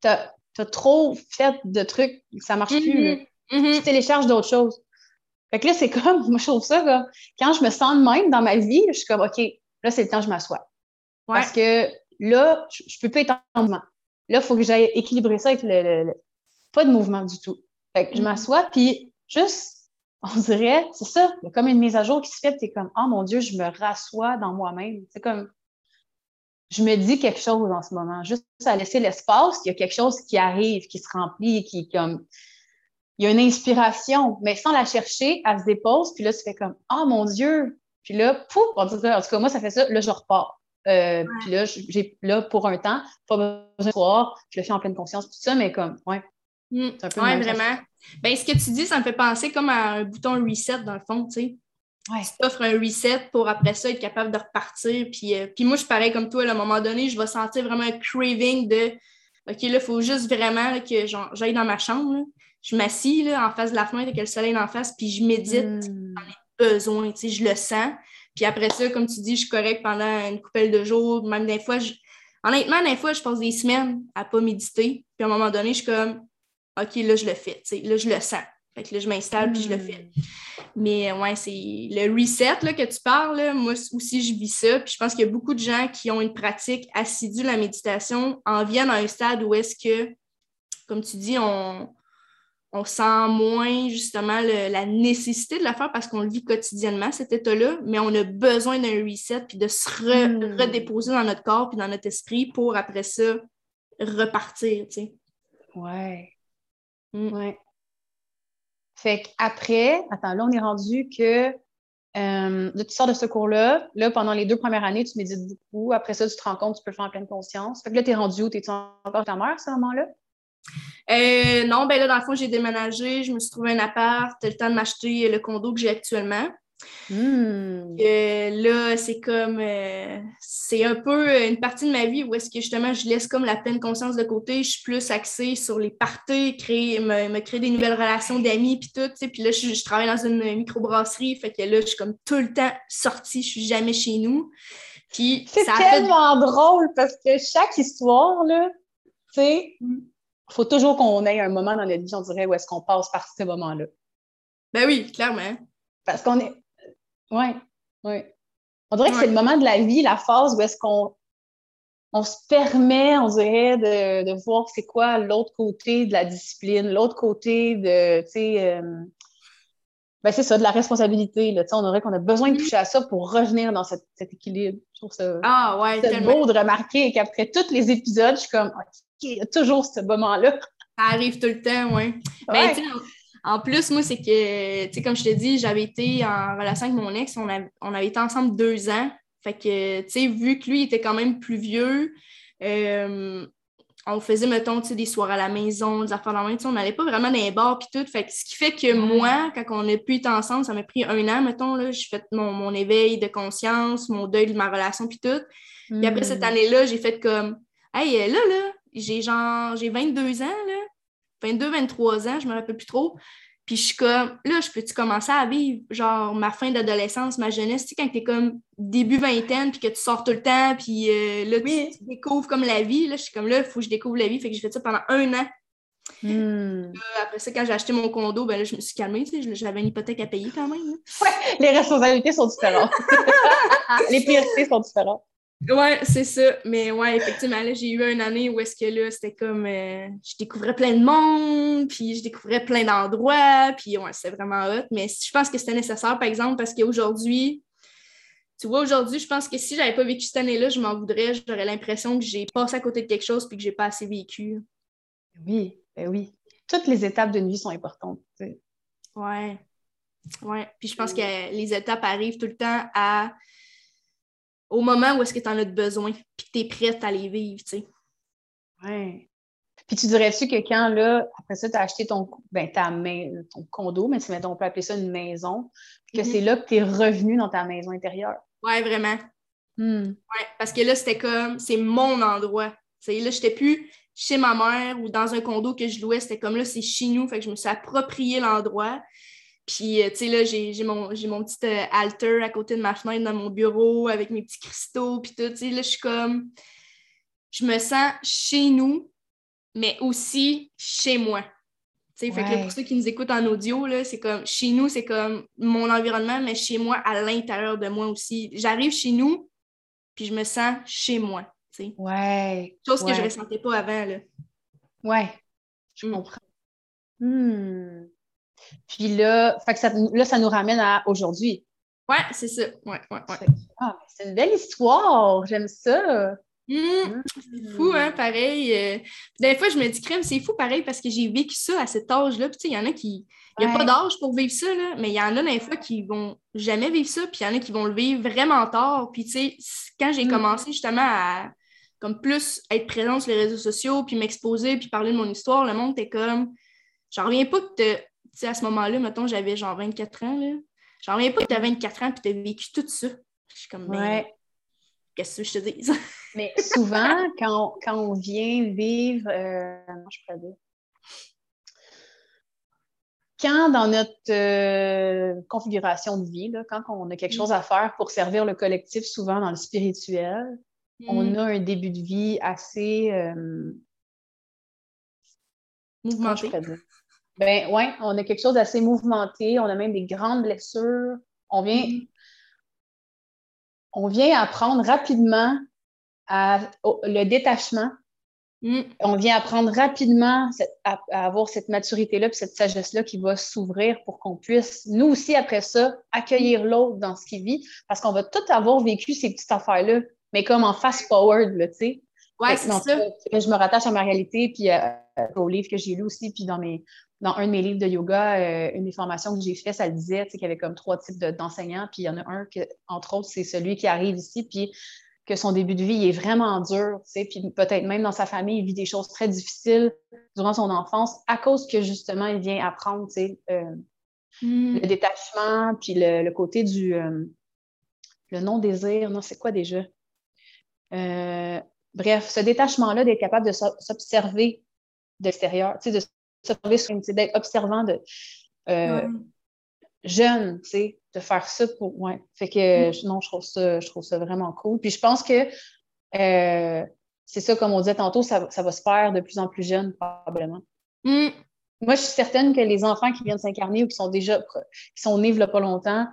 tu as, trop fait de trucs, ça marche plus. Mm-hmm. Mm-hmm. Tu télécharges d'autres choses. Fait que là, c'est comme, moi, je trouve ça, comme, quand je me sens de même dans ma vie, je suis comme, OK, là, c'est le temps que je m'assois. Parce que là, je, ne peux pas être en mouvement. Là, il faut que j'aille équilibrer ça avec le, Pas de mouvement du tout. Fait que je mm-hmm. m'assois, puis juste, on dirait, c'est ça, il y a comme une mise à jour qui se fait, tu es comme, oh mon Dieu, je me rassois dans moi-même. C'est comme, je me dis quelque chose en ce moment. Juste à laisser l'espace, il y a quelque chose qui arrive, qui se remplit, qui, comme, il y a une inspiration, mais sans la chercher, elle se dépose, puis là, tu fais comme Oh mon Dieu! Puis là, pouf, en tout cas, moi, ça fait ça, là, je repars. Euh, puis là, j'ai là pour un temps, pas besoin de soir, je le fais en pleine conscience, tout ça, mais comme, ouais. Mm. ouais, vraiment. Ben, ce que tu dis, ça me fait penser comme à un bouton reset dans le fond, tu sais. Ouais. Tu t'offres un reset pour après ça être capable de repartir. Puis, euh, puis moi, je suis pareil comme toi, à un moment donné, je vais sentir vraiment un craving de OK, là, il faut juste vraiment que j'aille dans ma chambre je m'assis en face de la fenêtre avec le soleil en face, puis je médite mm. dans besoins, tu sais, je le sens. Puis après ça, comme tu dis, je suis correcte pendant une couple de jours, même des fois, honnêtement, des fois, je passe des semaines à pas méditer, puis à un moment donné, je suis comme, OK, là, je le fais, là, je le sens. Fait que là, je m'installe, puis je le fais. Hmm. Mais ouais, c'est le reset là, que tu parles, moi aussi, je vis ça. Puis je pense qu'il y a beaucoup de gens qui ont une pratique assidue de la méditation en viennent à un stade où est-ce que, comme tu dis, on, on sent moins justement la nécessité de la faire parce qu'on le vit quotidiennement, cet état-là, mais on a besoin d'un reset puis de se hmm. redéposer dans notre corps puis dans notre esprit pour après ça repartir, tu sais. Ouais. Hmm. Ouais. Fait qu'après, attends, là, on est rendu que euh, là, tu sors de ce cours-là. Là, pendant les deux premières années, tu médites beaucoup. Après ça, tu te rends compte, tu peux le faire en pleine conscience. Fait que là, tu es rendu où? T'es-tu encore ta mère à ce moment-là? Euh, non, ben là, dans le fond, j'ai déménagé, je me suis trouvé un appart, le temps de m'acheter le condo que j'ai actuellement. Hmm. Euh, là, c'est comme, euh, c'est un peu une partie de ma vie où est-ce que justement je laisse comme la pleine conscience de côté, je suis plus axée sur les parties, créer, me, créer des nouvelles relations d'amis, puis tout, puis là, je, travaille dans une microbrasserie, fait que là, je suis comme tout le temps sortie, je suis jamais chez nous. Puis c'est tellement drôle parce que chaque histoire, là, tu sais, hmm il faut toujours qu'on ait un moment dans notre vie, on dirait, où est-ce qu'on passe par ce moment-là. Ben oui, clairement. Parce qu'on est. Oui, oui. On dirait que c'est le moment de la vie, la phase où est-ce qu'on on se permet, on dirait, de, de voir c'est quoi l'autre côté de la discipline, l'autre côté de, tu sais, euh, ben, c'est ça, de la responsabilité. Là. On aurait qu'on a besoin de mm. toucher à ça pour revenir dans cet, équilibre. Je trouve ça ah, ouais, beau de remarquer qu'après tous les épisodes, je suis comme, OK, il y a toujours ce moment-là. Ça arrive tout le temps, oui. Ben, ouais. En, plus, moi, c'est que, tu sais, comme je te dis, j'avais été en relation avec mon ex, on, on avait été ensemble deux ans. Fait que, tu sais, vu que lui était quand même plus vieux, euh, on faisait, mettons, des soirées à la maison, des affaires dans la main, on n'allait pas vraiment dans les bars puis tout. Fait ce qui fait que moi, quand on a pu être ensemble, ça m'a pris un an, mettons, là, j'ai fait mon, éveil de conscience, mon deuil de ma relation puis tout. Puis après cette hmm. année-là, j'ai fait comme Hey, là, là, j'ai genre j'ai 22 ans, là. 22, 23 ans, je me rappelle plus trop. Puis je suis comme, là, je peux-tu commencer à vivre, genre, ma fin d'adolescence, ma jeunesse, tu sais, quand t'es comme début vingtaine, puis que tu sors tout le temps, puis euh, là, tu, découvres comme la vie, là, je suis comme, là, il faut que je découvre la vie, fait que j'ai fait ça pendant un an. Hmm. après ça, quand j'ai acheté mon condo, ben là, je me suis calmée, tu sais, j'avais une hypothèque à payer quand même. Ouais, les responsabilités sont différentes. les priorités sont différentes. Ouais, c'est ça. Mais ouais, effectivement, là, j'ai eu une année où est-ce que là, c'était comme euh, je découvrais plein de monde, puis je découvrais plein d'endroits, puis ouais, c'est vraiment hot. Mais je pense que c'était nécessaire, par exemple, parce qu'aujourd'hui, tu vois, aujourd'hui, je pense que si j'avais pas vécu cette année-là, je m'en voudrais, j'aurais l'impression que j'ai passé à côté de quelque chose puis que j'ai pas assez vécu. Oui, ben oui. Toutes les étapes d'une vie sont importantes. Tu Ouais. Ouais. Puis je pense que les étapes arrivent tout le temps à au moment où est-ce que tu en as besoin, puis tu es prête à les vivre, tu sais. Ouais. Puis tu dirais-tu que quand, là, après ça, tu as acheté ton, ben, ta ton condo, mais mettons, on peut appeler ça une maison, que mm-hmm. c'est là que tu es revenu dans ta maison intérieure? Ouais, vraiment. Hmm. Ouais, parce que là, c'était comme, c'est mon endroit. sais, là, je n'étais plus chez ma mère ou dans un condo que je louais, c'était comme là, c'est chez nous. Fait que je me suis approprié l'endroit. Puis, euh, tu sais, là, j'ai mon, mon petit euh, alter à côté de ma fenêtre dans mon bureau avec mes petits cristaux, puis tout. Tu sais, là, je suis comme. Je me sens chez nous, mais aussi chez moi. Tu sais, fait que pour ceux qui nous écoutent en audio, là, c'est comme. Chez nous, c'est comme mon environnement, mais chez moi, à l'intérieur de moi aussi. J'arrive chez nous, puis je me sens chez moi. Tu sais. Ouais. Chose que je ne ressentais pas avant, là. Ouais. Je mm. comprends. Hmm. Puis là, ça, là, ça nous ramène à aujourd'hui. Ouais, c'est ça. Ouais, ouais, ouais. Ah, c'est une belle histoire. J'aime ça. Mmh. Mmh. C'est fou, hein, pareil. Euh, des fois, je me dis, crème, c'est fou, pareil, parce que j'ai vécu ça à cet âge-là. Puis, tu sais, il y en a qui. Il n'y a pas d'âge pour vivre ça, là, mais il y en a des fois qui vont jamais vivre ça, puis il y en a qui vont le vivre vraiment tard. Puis, tu sais, quand j'ai mmh. commencé justement à comme plus être présente sur les réseaux sociaux, puis m'exposer, puis parler de mon histoire, le monde était comme. J'en reviens pas que sais, à ce moment-là, mettons, j'avais genre 24 ans. Là. J'en reviens pas que tu as 24 ans et tu as vécu tout ça. Je suis comme, ben, qu'est-ce que je te dis? Mais souvent, quand, on, vient vivre, euh, je pourrais dire, quand dans notre euh, configuration de vie, là, quand on a quelque chose à faire pour servir le collectif, souvent dans le spirituel, on mm. a un début de vie assez euh, mouvementé. Ben oui, on a quelque chose d'assez mouvementé, on a même des grandes blessures. On vient, mm-hmm. on vient apprendre rapidement à, le détachement. Mm. On vient apprendre rapidement à, avoir cette maturité-là puis cette sagesse-là qui va s'ouvrir pour qu'on puisse, nous aussi, après ça, accueillir l'autre dans ce qu'il vit parce qu'on va tout avoir vécu ces petites affaires-là, mais comme en fast-forward, tu sais. Oui, c'est ça. Je me rattache à ma réalité, puis euh, au livre que j'ai lu aussi, puis dans mes, dans un de mes livres de yoga, euh, une des formations que j'ai fait, ça le disait qu'il y avait comme trois types d'enseignants. puis il y en a un que, entre autres, c'est celui qui arrive ici, puis que son début de vie est vraiment dur, puis peut-être même dans sa famille, il vit des choses très difficiles durant son enfance à cause que justement, il vient apprendre euh, hmm. le détachement, puis le, côté du euh, le non-désir, non, c'est quoi déjà? Bref, ce détachement-là, d'être capable de s'observer de l'extérieur, de d'être observant de euh, jeune, tu sais, de faire ça pour. Ouais. Fait que mm. non, je trouve ça, je trouve ça vraiment cool. Puis je pense que euh, c'est ça, comme on disait tantôt, ça, va se faire de plus en plus jeune, probablement. Mm. Moi, je suis certaine que les enfants qui viennent s'incarner ou qui sont déjà qui sont nés il n'y a pas longtemps,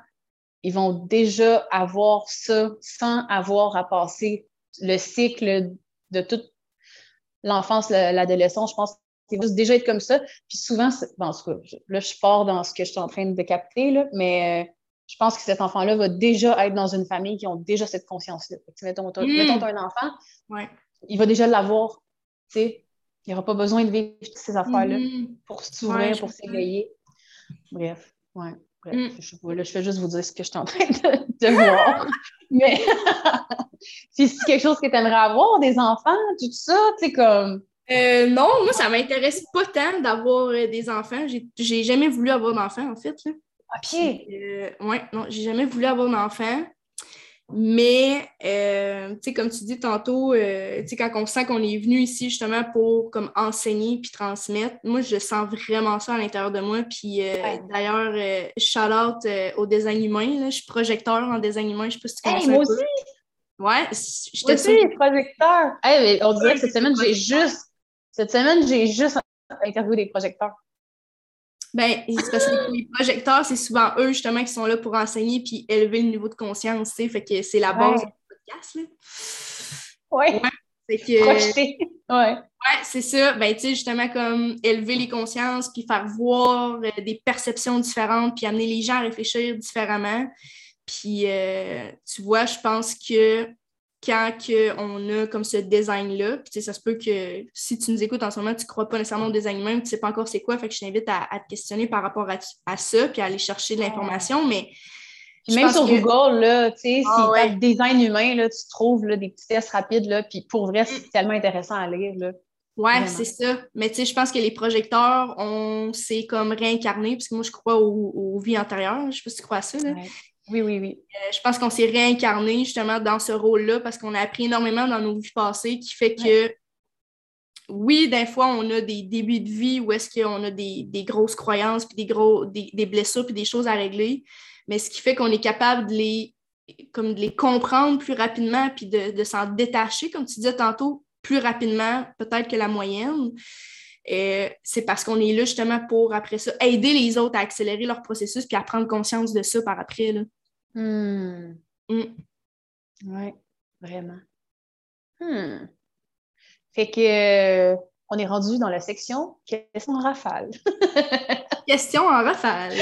ils vont déjà avoir ça sans avoir à passer le cycle de toute l'enfance, l'adolescence. Je pense il va déjà être comme ça. Puis souvent, bon, en tout cas, là, je pars dans ce que je suis en train de capter, là, mais euh, je pense que cet enfant-là va déjà être dans une famille qui ont déjà cette conscience-là. Mettons, mm. mettons, tu un enfant, ouais. il va déjà l'avoir. Il n'aura pas besoin de vivre ces affaires-là mm. pour s'ouvrir, pour s'éveiller. Bref, ouais. Bref, mm. je, là, je fais juste vous dire ce que je suis en train de, voir. Mais si c'est quelque chose que tu aimerais avoir, des enfants, tout ça, tu sais, comme? Euh, non, moi, ça m'intéresse pas tant d'avoir euh, des enfants. J'ai jamais voulu avoir d'enfants, en fait. Là. OK. Euh, oui, non, j'ai jamais voulu avoir d'enfant. Mais, euh, tu sais, comme tu dis tantôt, euh, tu sais, quand on sent qu'on est venu ici justement pour comme enseigner puis transmettre, moi, je sens vraiment ça à l'intérieur de moi. Puis d'ailleurs, shout out au design humain. Là. Je suis projecteur en design humain. Je sais pas si tu connais hey, moi aussi. Ouais, je te suis projecteur. Hey, on dirait que cette semaine, j'ai juste, cette semaine, j'ai juste interviewé des projecteurs. Ben, c'est parce que les projecteurs, c'est souvent eux justement qui sont là pour enseigner puis élever le niveau de conscience, tu sais. Fait que c'est la base du podcast, là. Oui. Ouais. que. Projeter. Ouais. Ouais, c'est ça. Ben, tu sais, justement, comme élever les consciences puis faire voir euh, des perceptions différentes puis amener les gens à réfléchir différemment. Puis, euh, tu vois, je pense que quand on a comme ce design-là. Puis, ça se peut que si tu nous écoutes en ce moment, tu ne crois pas nécessairement au design même, tu ne sais pas encore c'est quoi. Fait que je t'invite à, te questionner par rapport à, ça, puis à aller chercher de l'information. Mais même sur Google, là, tu sais, ah, si tu design humain, là, tu trouves là, des petits tests rapides, là, puis pour vrai, c'est mm. tellement intéressant à lire. Là. Ouais, c'est ça. Mais tu sais, je pense que les projecteurs, on s'est comme réincarné, parce que moi, je crois aux, vies antérieures. Je ne sais pas si tu crois à ça. Là. Oui, oui, oui. Euh, je pense qu'on s'est réincarné justement dans ce rôle-là parce qu'on a appris énormément dans nos vies passées qui fait que, oui, des fois, on a des débuts de vie où est-ce qu'on a des, grosses croyances, puis des, gros, des, blessures, puis des choses à régler, mais ce qui fait qu'on est capable de les, comme de les comprendre plus rapidement, puis de, s'en détacher, comme tu disais tantôt, plus rapidement peut-être que la moyenne. Euh, c'est parce qu'on est là justement pour, après ça, aider les autres à accélérer leur processus puis à prendre conscience de ça par après. Là. Hmm. Mm. Oui, vraiment. Hmm. Fait que euh, on est rendu dans la section questions rafale. questions en rafale.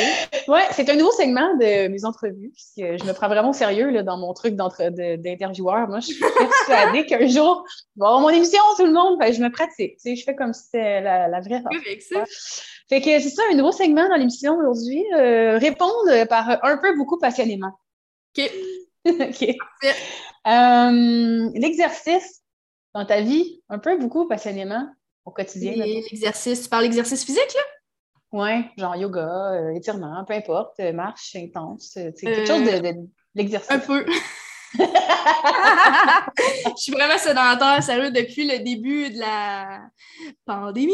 Oui, c'est un nouveau segment de mes entrevues, puisque je me prends vraiment au sérieux là, dans mon truc d'intervieweur. Moi, je suis persuadée qu'un jour, je vais avoir mon émission, tout le monde, je me pratique. Tu sais, je fais comme si c'était la, vraie affaire. Fait que c'est ça, un nouveau segment dans l'émission aujourd'hui. Euh, répondre par un peu, beaucoup passionnément. OK. OK. Euh, l'exercice dans ta vie, un peu, beaucoup passionnément au quotidien. L'exercice, tu parles d'exercice physique, là? Oui, genre yoga, euh, étirement, peu importe, euh, marche intense, c'est quelque chose de, de l'exercice. Un peu. je suis vraiment sédentaire, sérieux, depuis le début de la pandémie.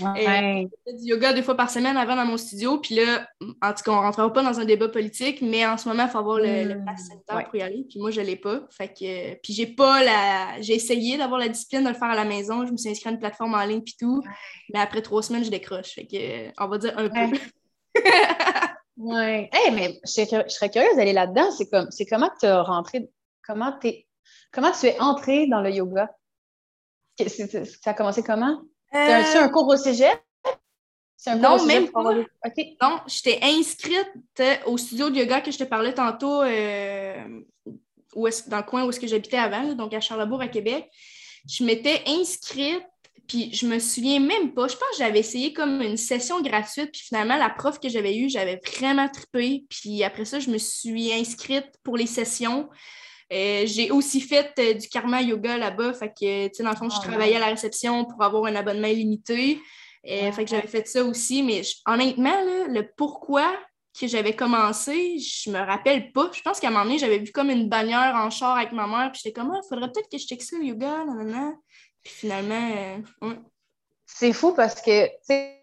Ouais. Et, du yoga deux fois par semaine avant dans mon studio. Puis là, en tout cas, on ne rentrera pas dans un débat politique, mais en ce moment, il faut avoir le, le hmm. pass sanitaire pour y aller. Puis moi, je ne l'ai pas. Fait que, puis j'ai pas la. J'ai essayé d'avoir la discipline de le faire à la maison. Je me suis inscrite à une plateforme en ligne puis tout. Mais après trois semaines, je décroche. Fait que, on va dire un peu. Oui. Hey, mais je, serais curieuse d'aller là-dedans. C'est comme, c'est comment tu es rentré, comment, es, comment tu es entré dans le yoga? ça a commencé comment? C'est un, cours au cégep? Un non, même pas. Non, j'étais inscrite au studio de yoga que je te parlais tantôt, euh, où dans le coin où est-ce que j'habitais avant, donc à Charlebourg, à Québec. Je m'étais inscrite puis je me souviens même pas. Je pense que j'avais essayé comme une session gratuite. Puis finalement, la prof que j'avais eue, j'avais vraiment trippé. Puis après ça, je me suis inscrite pour les sessions. Euh, j'ai aussi fait euh, du karma yoga là-bas. Fait que, tu sais, dans le fond, je ah, travaillais à la réception pour avoir un abonnement illimité. Euh, fait que j'avais fait ça aussi. Mais honnêtement, le pourquoi que j'avais commencé, je me rappelle pas. Je pense qu'à un moment donné, j'avais vu comme une bannière en char avec ma mère. Puis j'étais comme, il ah, faudrait peut-être que je check ça, le yoga. Nan, puis finalement, euh, c'est fou parce que, tu sais,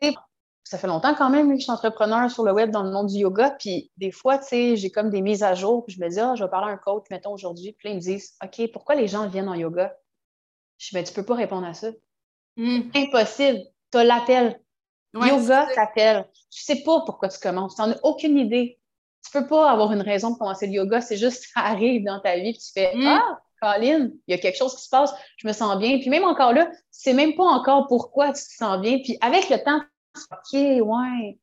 ça fait longtemps quand même que je suis entrepreneur sur le web dans le monde du yoga. Puis des fois, tu sais, j'ai comme des mises à jour. Puis je me dis, ah, je vais parler à un coach, mettons, aujourd'hui. Puis là, ils me disent, OK, pourquoi les gens viennent en yoga? Je dis, ben, tu peux pas répondre à ça. Hmm. Impossible. Tu as l'appel. yoga t'appelle. Tu sais pas pourquoi tu commences. Tu n'en as aucune idée. Tu peux pas avoir une raison pour commencer le yoga. C'est juste, ça arrive dans ta vie. Puis tu fais, hmm. ah, Colin, il y a quelque chose qui se passe, je me sens bien. Puis même encore là, c'est même pas encore pourquoi tu te sens bien. Puis avec le temps, OK, ouais.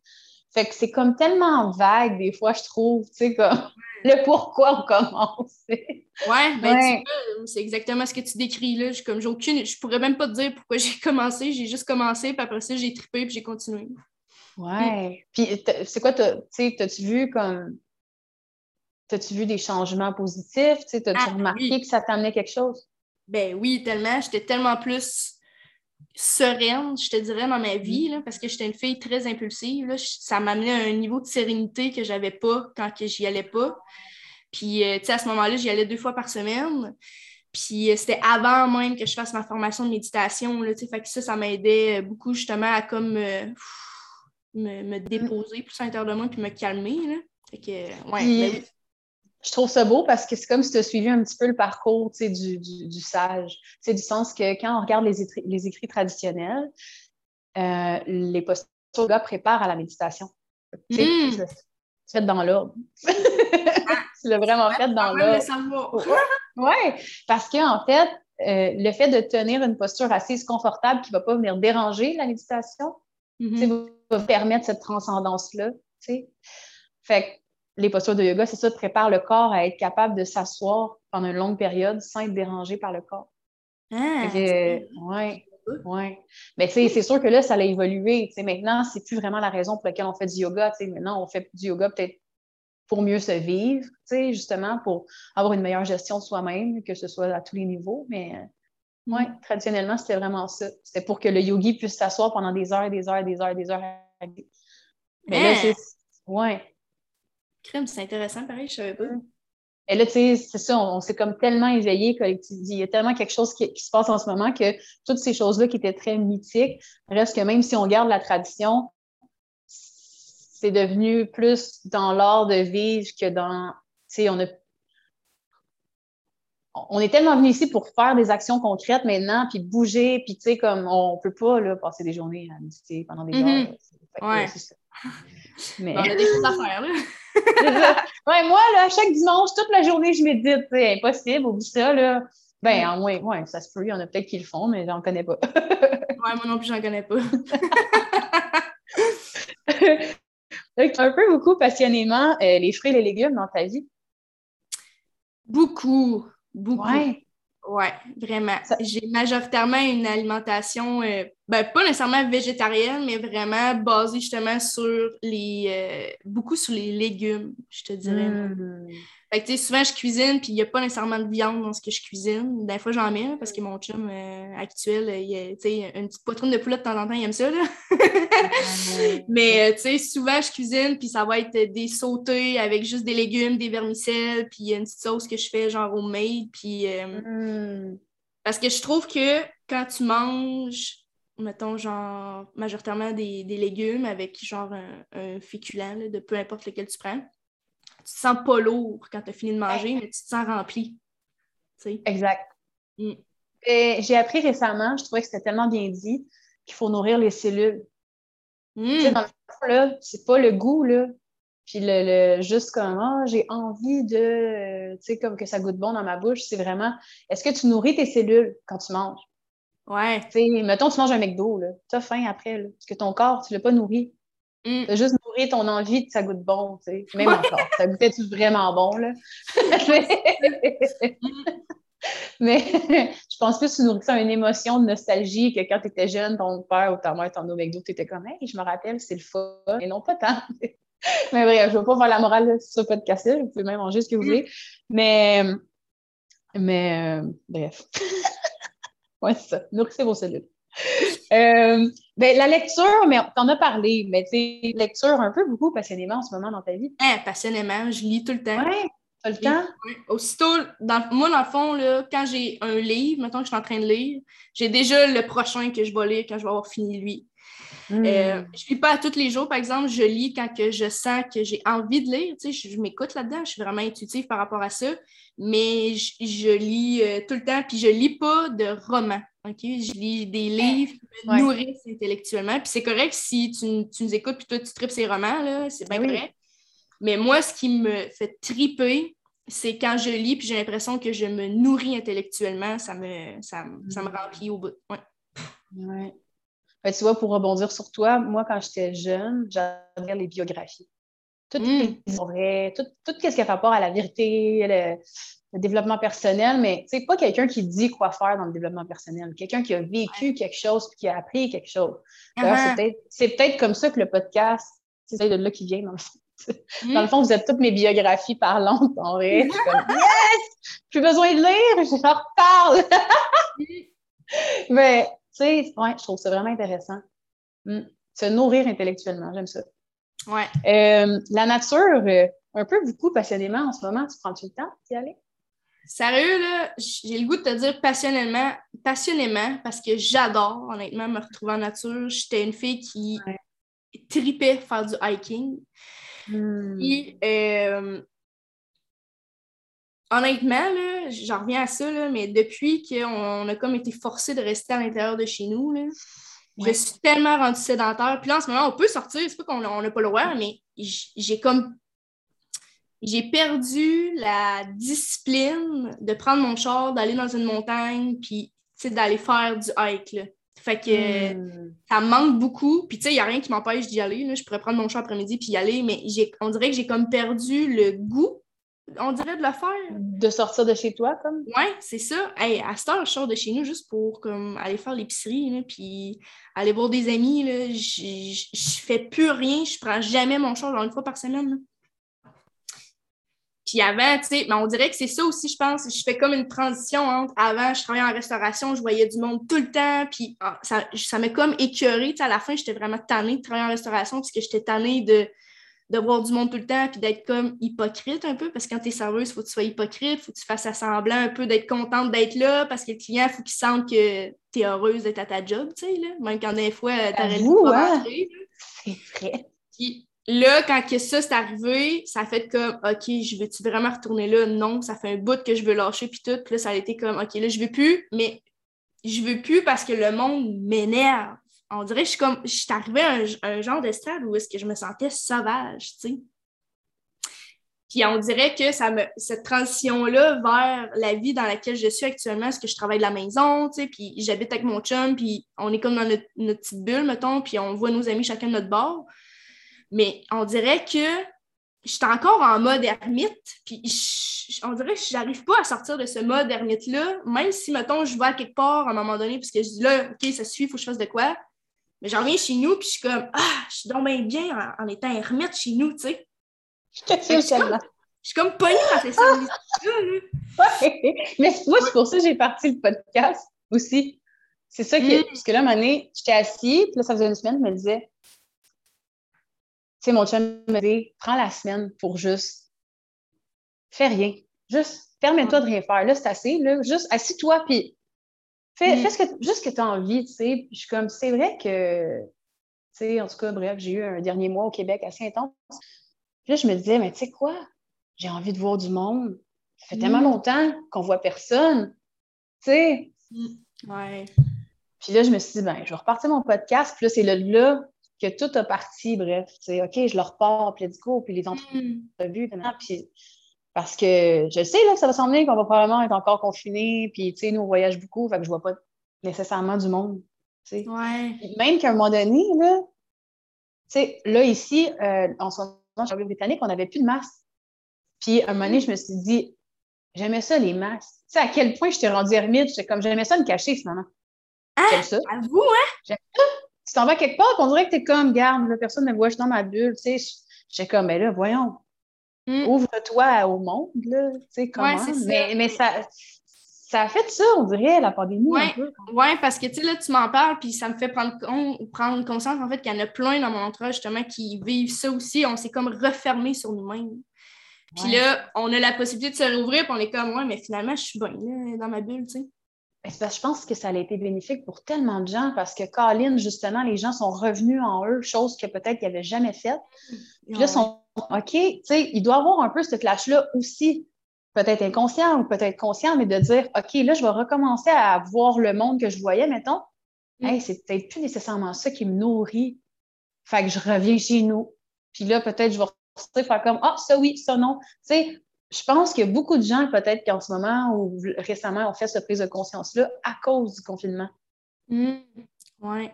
Fait que c'est comme tellement vague des fois, je trouve, tu sais, comme le pourquoi on commence. ouais, ben c'est exactement ce que tu décris là. Comme j'ai aucune, je pourrais même pas te dire pourquoi j'ai commencé, j'ai juste commencé, puis après ça, j'ai trippé, puis j'ai continué. Ouais. Puis c'est quoi, tu sais, t'as-tu vu comme T'as-tu vu des changements positifs? T'as-tu ah, remarqué que ça t'amenait quelque chose? Ben oui, tellement. J'étais tellement plus sereine, je te dirais, dans ma vie, parce que j'étais une fille très impulsive. Ça m'amenait à un niveau de sérénité que j'avais pas quand j'y allais pas. Puis, euh, tu sais, à ce moment-là, j'y allais deux fois par semaine. Puis, euh, c'était avant même que je fasse ma formation de méditation. Là, fait que ça, ça m'aidait beaucoup justement à comme euh, me, me, mm. déposer plus à l'intérieur de moi puis me calmer. Là. Fait que, ouais, ben je trouve ça beau parce que c'est comme si tu as suivi un petit peu le parcours du, du, du sage. C'est du sens que quand on regarde les, écrits, les écrits traditionnels, euh, les postures yoga préparent à la méditation. Tu mm. fait dans l'ordre. tu l'as vraiment fait dans l'ordre. Oui, parce qu'en fait, euh, le fait de tenir une posture assise confortable qui ne va pas venir déranger la méditation, mm va permettre cette transcendance-là. Fait les postures de yoga, c'est ça, prépare le corps à être capable de s'asseoir pendant une longue période sans être dérangé par le corps. Ah, oui, oui. Mais tu sais, c'est sûr que là, ça a évolué. sais, maintenant, c'est plus vraiment la raison pour laquelle on fait du yoga. sais, maintenant, on fait du yoga peut-être pour mieux se vivre, justement, pour avoir une meilleure gestion de soi-même, que ce soit à tous les niveaux. Mais euh, oui, mm. traditionnellement, c'était vraiment ça. C'était pour que le yogi puisse s'asseoir pendant des heures, des heures, des heures, des heures. Mais là, hein? c'est. Ouais. Crème, c'est intéressant, pareil, je savais pas. Et là, tu sais, c'est ça, on, s'est comme tellement éveillé. Il y a tellement quelque chose qui, se passe en ce moment que toutes ces choses-là qui étaient très mythiques, reste que même si on garde la tradition, c'est devenu plus dans l'art de vivre que dans, tu sais, on a on est tellement venu ici pour faire des actions concrètes maintenant, puis bouger, puis tu sais, comme on peut pas là, passer des journées à méditer pendant des mm-hmm. heures. Ouais. Mais... on a des choses à faire, là. ouais, moi, là, chaque dimanche, toute la journée, je médite. C'est impossible, oublie ça, là. Ben, en moins, ouais, ça se peut. Il y en a peut-être qui le font, mais j'en connais pas. ouais, moi non plus, j'en connais pas. Donc, un peu beaucoup passionnément euh, les fruits et les légumes dans ta vie? Beaucoup, beaucoup. Ouais. Oui, vraiment. J'ai majoritairement une alimentation, euh, ben, pas nécessairement végétarienne, mais vraiment basée justement sur les. Euh, beaucoup sur les légumes, je te dirais. Mmh. Fait que, souvent, je cuisine, puis il n'y a pas nécessairement de viande dans ce que je cuisine. Des fois, j'en mets, parce que mon chum euh, actuel, il a, une petite poitrine de poulet de temps en temps, il aime ça, là. Mais, tu sais, souvent, je cuisine, puis ça va être des sautés avec juste des légumes, des vermicelles, puis une petite sauce que je fais, genre homemade, puis... Euh, mm. Parce que je trouve que quand tu manges mettons, genre, majoritairement des, légumes avec, genre, un, féculent, de peu importe lequel tu prends te sens pas lourd quand tu as fini de manger, mais tu te sens rempli. Exact. Mm. J'ai appris récemment, je trouvais que c'était tellement bien dit, qu'il faut nourrir les cellules. Mm. Dans le fond, là, c'est pas le goût, là. Puis le, juste comme ah, j'ai envie de tu sais, comme que ça goûte bon dans ma bouche, c'est vraiment est-ce que tu nourris tes cellules quand tu manges? Ouais. Tu sais, mettons, tu manges un McDo, là. Tu as faim après, là. Parce que ton corps, tu l'as pas nourri. Mm. Tu juste ton envie que ça goûte bon, tu sais. Même encore. Ça goûtait vraiment bon, là? Mais je pense plus que tu nourrissais une émotion de nostalgie que quand tu étais jeune, ton père ou ta mère t'en au McDo, tu étais comme, hey, je me rappelle, c'est le fun. Et non, pas tant. Mais bref, je ne veux pas faire la morale sur ce podcast-là. Vous pouvez même manger ce que vous voulez. Mais, mais euh, bref. ouais, c'est ça. Nourrissez vos cellules. Euh, ben, la lecture, mais t'en as parlé, mais tu lecture un peu beaucoup passionnément en ce moment dans ta vie. Hein, passionnément, je lis tout le temps. Oui, tout le temps. Aussitôt, dans, moi, dans le fond, là, quand j'ai un livre, maintenant que je suis en train de lire, j'ai déjà le prochain que je vais lire quand je vais avoir fini lui. Euh, hmm. je lis pas tous les jours, par exemple, je lis quand que je sens que j'ai envie de lire. Tu sais, je, m'écoute là-dedans, je suis vraiment intuitive par rapport à ça, mais je, lis euh, tout le temps, puis je lis pas de romans. OK? Je lis des livres qui me nourrissent intellectuellement. Puis c'est correct si tu, nous écoutes puis toi, tu tripes ces romans, là, c'est bien vrai. Mais moi, ce qui me fait triper, c'est quand je lis puis j'ai l'impression que je me nourris intellectuellement, ça me, ça, me remplit au bout. Ouais. Ben, tu vois, pour rebondir sur toi, moi, quand j'étais jeune, j'adorais les biographies. Tout, mm. tout, tout ce qui a rapport à la vérité, le, développement personnel, mais c'est pas quelqu'un qui dit quoi faire dans le développement personnel, quelqu'un qui a vécu quelque chose puis qui a appris quelque chose. Uh-huh. C'est peut-être comme ça que le podcast, c'est de là qui vient, dans le fond. Dans le fond, vous êtes toutes mes biographies parlantes, en vrai. yes! Plus besoin de lire, je leur parle. Mais, tu sais, ouais, je trouve ça vraiment intéressant. Hmm. Se nourrir intellectuellement, j'aime ça. Ouais. Euh, la nature, euh, un peu beaucoup passionnément en ce moment, tu prends-tu le temps d'y aller? Sérieux, là, j'ai le goût de te dire passionnément, passionnément parce que j'adore, honnêtement, me retrouver en nature. J'étais une fille qui tripait faire du hiking. Hmm. Euh, honnêtement, j'en reviens à ça, mais depuis qu'on a comme été forcé de rester à l'intérieur de chez nous, je suis tellement rendue sédentaire. Puis là, en ce moment, on peut sortir, c'est pas qu'on n'a pas le droit, mais j'ai comme j'ai perdu la discipline de prendre mon char, d'aller dans une montagne, puis d'aller faire du hike. Fait que hmm. ça me manque beaucoup. Puis, tu sais, il n'y a rien qui m'empêche d'y aller. Je pourrais prendre mon chat après-midi puis y aller, mais on dirait que j'ai comme perdu le goût, on dirait, de le faire. De sortir de chez toi, comme? Oui, c'est ça. Hey, à cette heure, je sors de chez nous juste pour comme, aller faire l'épicerie, puis aller voir des amis. Je ne fais plus rien. Je prends jamais mon chat, genre une fois par semaine. Puis avant, tu sais, mais on dirait que c'est ça aussi, je pense. Je fais comme une transition entre avant, je travaillais en restauration, je voyais du monde tout le temps, puis ah, ça, ça m'a comme écœuré. Tu sais, à la fin, j'étais vraiment tannée de travailler en restauration parce que j'étais tannée de, de voir du monde tout le temps, puis d'être comme hypocrite un peu, parce que quand tu es serveuse, il faut que tu sois hypocrite, il faut que tu fasses semblant un peu d'être contente d'être là, parce que le client, il faut qu'il sente que tu es heureuse d'être à ta job, tu sais, là. Même quand des fois, tu aurais le hein? C'est vrai. Là, quand que ça c'est arrivé, ça fait comme OK, je veux-tu vraiment retourner là? Non, ça fait un bout que je veux lâcher puis tout. Puis là, ça a été comme OK, là, je veux plus, mais je veux plus parce que le monde m'énerve. On dirait que je suis comme je suis arrivée à un, genre de stade où est-ce que je me sentais sauvage, tu sais. Puis on dirait que ça me, cette transition-là vers la vie dans laquelle je suis actuellement, est-ce que je travaille de la maison, tu sais, puis j'habite avec mon chum, puis on est comme dans notre, petite bulle, mettons, puis on voit nos amis chacun de notre bord. Mais on dirait que je suis encore en mode ermite, puis on dirait que je n'arrive pas à sortir de ce mode ermite-là, même si, mettons, je vais à quelque part à un moment donné, parce que je dis là, OK, ça suffit, il faut que je fasse de quoi. Mais j'en reviens chez nous, puis je suis comme, ah, je suis donc bien en, étant ermite chez nous, tu sais. Je te fais Je suis comme pognée dans services ouais. Mais moi, c'est pour ça que j'ai parti le podcast aussi. C'est ça que, mm. parce que là, à un moment donné, j'étais assise, puis là, ça faisait une semaine, je me disais, sais, mon chum me dit, prends la semaine pour juste, fais rien. Juste, permets-toi de rien faire. Là, c'est assez. Là, juste, assis-toi, puis fais, fais ce que, juste ce que tu as envie, tu sais. Puis je suis comme, c'est vrai que, tu sais, en tout cas, bref, j'ai eu un dernier mois au Québec assez intense. Puis là, je me disais, mais tu sais quoi? J'ai envie de voir du monde. Ça fait tellement mm. longtemps qu'on voit personne. Tu sais? Mm. Ouais. Puis là, je me suis dit, ben, je vais repartir mon podcast. Puis là, c'est là, là que tout a parti, bref. OK, je le repars, puis let's go, puis les hmm. entrevues, puis parce que je sais là, que ça va sembler qu'on va probablement être encore confinés, puis nous, on voyage beaucoup, fait que je vois pas nécessairement du monde. Ouais. Même qu'à un moment donné, là, là, ici, euh, en ce moment, chez britannique, on n'avait plus de masques. Puis à un moment donné, je me suis dit, j'aimais ça, les masques. Tu sais, à quel point je t'ai rendu ermite, j'étais comme, j'aimais ça me cacher, finalement. Ah, J'aime ça. À vous, hein? J'aime ça tu t'en vas quelque part, on dirait que tu es comme, garde, la personne me voit, je suis dans ma bulle, tu sais. J'étais comme, mais là, voyons, hmm. ouvre-toi au monde, là, tu sais, comment. mais, mais ça, ça a fait ça, on dirait, la pandémie. Oui, ouais, parce que, tu sais, là, tu m'en parles, puis ça me fait prendre, prendre conscience, en fait, qu'il y en a plein dans mon entourage, justement, qui vivent ça aussi. On s'est comme refermé sur nous-mêmes. Puis là, on a la possibilité de se rouvrir, puis on est comme, ouais, mais finalement, je suis bien là, dans ma bulle, tu sais. Ben, je pense que ça a été bénéfique pour tellement de gens parce que Colin, justement, les gens sont revenus en eux, chose que peut-être qu'ils n'avaient jamais faite. Puis là, sont OK, tu sais, il doit avoir un peu ce clash-là aussi, peut-être inconscient ou peut-être conscient, mais de dire OK, là, je vais recommencer à voir le monde que je voyais, mettons. Mm. Hey, c'est peut-être plus nécessairement ça qui me nourrit. Fait que je reviens chez nous. Puis là, peut-être je vais faire comme Ah, ça oui, ça non. Tu sais, je pense qu'il y a beaucoup de gens, peut-être qu'en ce moment ou récemment, ont fait cette prise de conscience-là à cause du confinement. Mmh. Oui.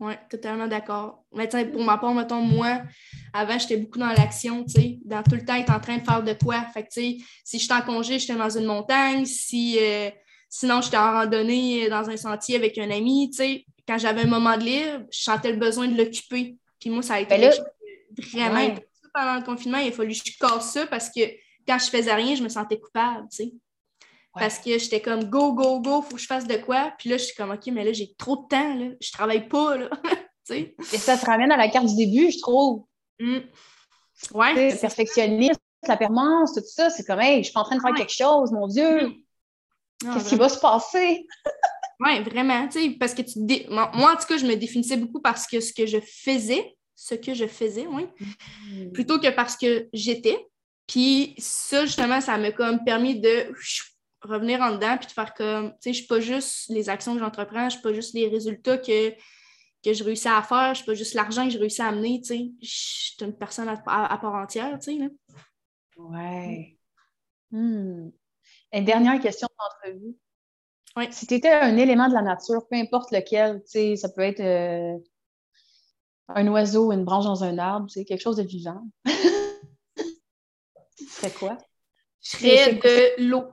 Oui, totalement d'accord. Mais pour ma part, mettons, moi, avant, j'étais beaucoup dans l'action, tu sais, dans tout le temps être en train de faire de quoi. Fait que, tu sais, si j'étais en congé, j'étais dans une montagne. Si, euh, sinon, j'étais en randonnée dans un sentier avec un ami, tu sais. Quand j'avais un moment de libre, je sentais le besoin de l'occuper. Puis moi, ça a été Ben vraiment pendant le confinement. Il a fallu que je casse ça parce que quand je faisais rien, je me sentais coupable, tu sais. Parce que j'étais comme go, go, go, faut que je fasse de quoi. Puis là, je suis comme OK, mais là, j'ai trop de temps, là. Je travaille pas, là. Et ça te ramène à la carte du début, je trouve. Mm. Ouais. Le perfectionnisme, la permanence, tout ça, c'est comme, hey, je suis pas en train de faire quelque chose, mon Dieu. Mm. Qu'est-ce qui va se passer? oui, vraiment, tu sais, parce que tu. Moi, en tout cas, je me définissais beaucoup parce que ce que je faisais, ce que je faisais, oui, mm. plutôt que parce que j'étais. Puis ça, justement, ça m'a comme permis de revenir en dedans puis de faire comme, tu sais, je suis pas juste les actions que j'entreprends, je suis pas juste les résultats que, que je réussis à faire, je suis pas juste l'argent que je réussis à amener, tu sais, je suis une personne à, part entière, tu sais. Ouais. Hmm. Une dernière question d'entrevue. Oui. Si tu étais un élément de la nature, peu importe lequel, tu sais, ça peut être euh, un oiseau, une branche dans un arbre, tu sais, quelque chose de vivant. C'est quoi? Je serais de l'eau.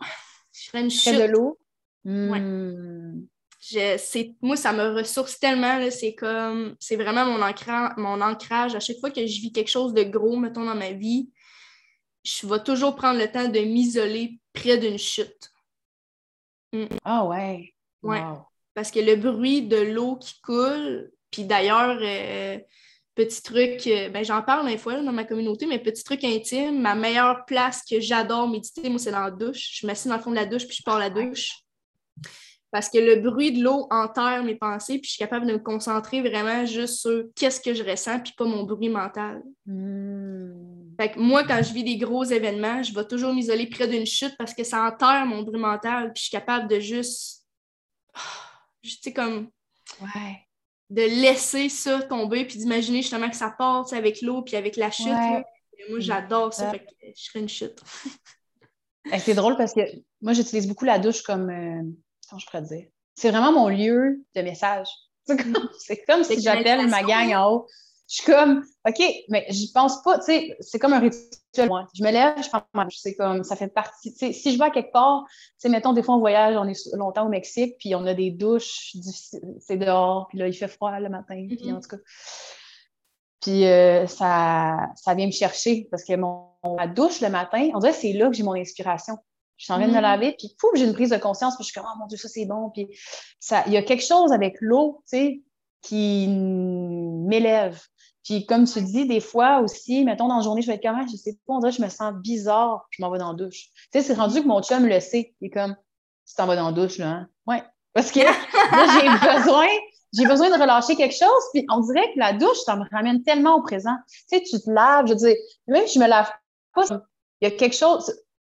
Je ferais une chute. de l'eau? Hmm. moi, ça me ressource tellement. C'est comme, c'est vraiment mon, mon ancrage. À chaque fois que je vis quelque chose de gros, mettons, dans ma vie, je vais toujours prendre le temps de m'isoler près d'une chute. Hmm. Ah ouais. Ouais. Parce que le bruit de l'eau qui coule, puis d'ailleurs, euh, petit truc, euh, ben, j'en parle des fois dans ma communauté, mais petit truc intime, ma meilleure place que j'adore méditer, moi, c'est dans la douche. Je m'assieds dans le fond de la douche, puis je pars la douche. Parce que le bruit de l'eau enterre mes pensées, puis je suis capable de me concentrer vraiment juste sur qu'est-ce que je ressens, puis pas mon bruit mental. Hmm. Fait que moi, quand je vis des gros événements, je vais toujours m'isoler près d'une chute parce que ça enterre mon bruit mental, puis je suis capable de juste. Tu sais, comme. Ouais de laisser ça tomber puis d'imaginer justement que ça part avec l'eau puis avec la chute. Moi, j'adore ça. Fait que je serais une chute. c'est drôle parce que moi, j'utilise beaucoup la douche comme. Euh, comment je pourrais dire? C'est vraiment mon lieu de message. C'est comme, si j'appelle ma gang en haut je suis comme, OK, mais j'y pense pas, tu sais, c'est comme un rituel. Moi. Je me lève, je prends ma douche. C'est comme, ça fait partie, tu sais, si je vais à quelque part, tu sais, mettons, des fois, on voyage, on est longtemps au Mexique, puis on a des douches c'est dehors, puis là, il fait froid le matin, puis mm-hmm. en tout cas. Puis euh, ça, ça vient me chercher parce que mon, ma douche le matin, on dirait que c'est là que j'ai mon inspiration. Je suis en train de me mm-hmm. laver, puis pouf, j'ai une prise de conscience, puis je suis comme, oh mon Dieu, ça c'est bon. Puis il y a quelque chose avec l'eau, tu sais, qui m'élève. Puis comme tu dis, des fois aussi, mettons dans la journée, je vais être comme, ah, je sais pas, on dirait que je me sens bizarre, je m'en vais dans la douche. Tu sais, c'est rendu que mon chum le sait. Il est comme, tu t'en vas dans la douche, là, hein? Ouais. Parce que là, j'ai besoin, j'ai besoin de relâcher quelque chose, puis on dirait que la douche, ça me ramène tellement au présent. Tu sais, tu te laves, je veux dire, même si je me lave pas, il y a quelque chose,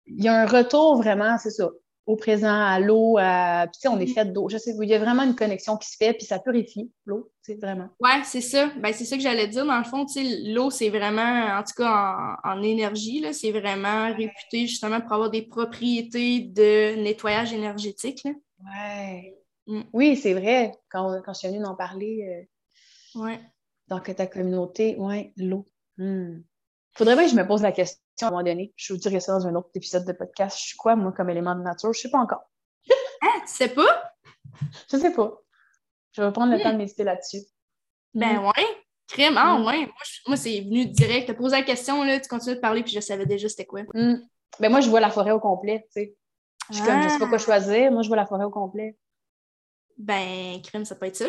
il y a un retour vraiment, c'est ça, au présent, à l'eau, à... puis on est mm. fait d'eau. Je sais, il y a vraiment une connexion qui se fait, puis ça purifie l'eau, c'est vraiment. Oui, c'est ça. Ben, c'est ça que j'allais dire. Dans le fond, l'eau, c'est vraiment, en tout cas en, énergie, c'est vraiment réputé justement pour avoir des propriétés de nettoyage énergétique. Ouais. Mm. Oui, c'est vrai. Quand, quand je suis venue d'en parler euh, ouais. dans ta communauté, ouais, l'eau. Hmm faudrait bien que je me pose la question à un moment donné. Je vous dirai ça dans un autre épisode de podcast. Je suis quoi, moi, comme élément de nature? Je ne sais pas encore. ah, tu sais pas? Je sais pas. Je vais prendre le temps de méditer là-dessus. Ben mm. ouais. Crème, ah mm. ouais. Moi, c'est venu direct. Tu as posé la question, là, tu continues de parler, puis je savais déjà c'était quoi. Ben moi, je vois la forêt au complet, tu sais. Je suis comme, je sais pas quoi ah. choisir. Moi, je vois la forêt au complet. Ben, crème, ça peut être ça.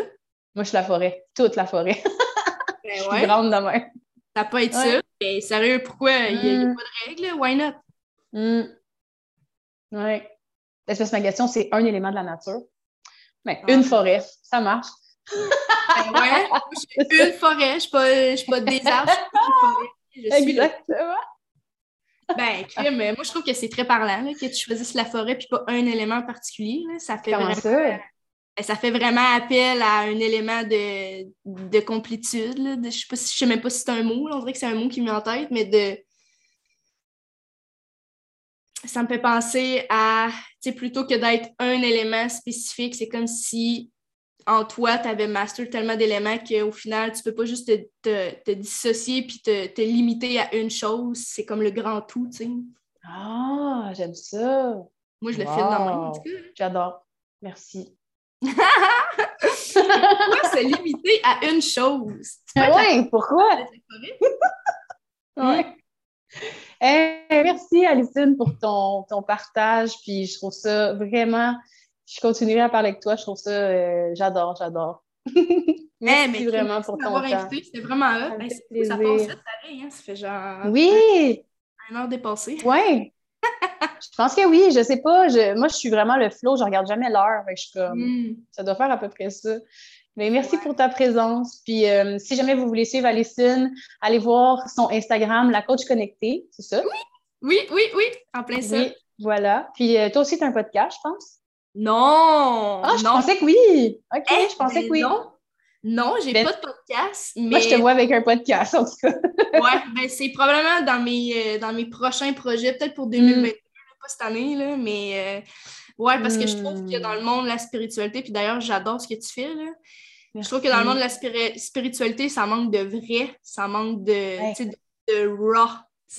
Moi, je suis la forêt. Toute la forêt. Ben je suis grande demain. Ça peut être ça. Mais sérieux, pourquoi? Il n'y a, mm. pas de règle, why not? Mm. Oui. L'espèce ma question, c'est un élément de la nature. Mais ah. une forêt, ça marche. ben ouais, je suis une forêt, je ne suis pas, je suis pas des arbres, je suis une forêt. Exactement. Ben, crime, moi, je trouve que c'est très parlant là, que tu choisisses la forêt puis pas un élément particulier. Là. Ça fait vraiment... ça? Ben, ça fait vraiment appel à un élément de, de complétude. je ne sais, sais, même pas si c'est un mot, on dirait que c'est un mot qui me met en tête, mais de. ça me fait penser à, tu sais, plutôt que d'être un élément spécifique, c'est comme si en toi, tu avais master tellement d'éléments qu'au final, tu peux pas juste te, dissocier puis te, limiter à une chose. C'est comme le grand tout, tu sais. Ah, j'aime ça. Moi, je le fais dans mon J'adore. Merci. Pourquoi se limiter à une chose? Oui, pourquoi? oui. Eh, merci, Alicine, pour ton, ton, partage. Puis je trouve ça vraiment. Je continuerai à parler avec toi. Je trouve ça. Euh, j'adore, j'adore. merci mais vraiment pour ton temps. C'était vraiment là. Ben, ça, passe vite, hein? Ça fait genre. Oui! Un heure dépassée. Oui! Je pense que oui, je sais pas. moi, je suis vraiment le flow, je regarde jamais l'heure. Hmm. ça doit faire à peu près ça. Mais merci pour ta présence. Puis euh, si jamais vous voulez suivre Alicine, allez voir son Instagram, la coach connectée, c'est ça? Oui, oui, oui, oui, en plein ça. Oui, voilà. Puis euh, toi aussi, tu as un podcast, je pense? Non! Ah, je pensais que oui! OK, eh, je pensais que oui. Non, non j'ai ben, pas de podcast. Mais... Moi, je te vois avec un podcast, en tout cas. ouais, ben c'est probablement dans mes, euh, dans mes prochains projets, peut-être pour 2022, hmm. Pas cette année, là, mais ouais, parce que je trouve que dans le monde de la spiritualité, puis d'ailleurs, j'adore ce que tu fais, là. Je trouve que dans le monde de la spiritualité, ça manque de vrai, ça manque de, de, de, raw,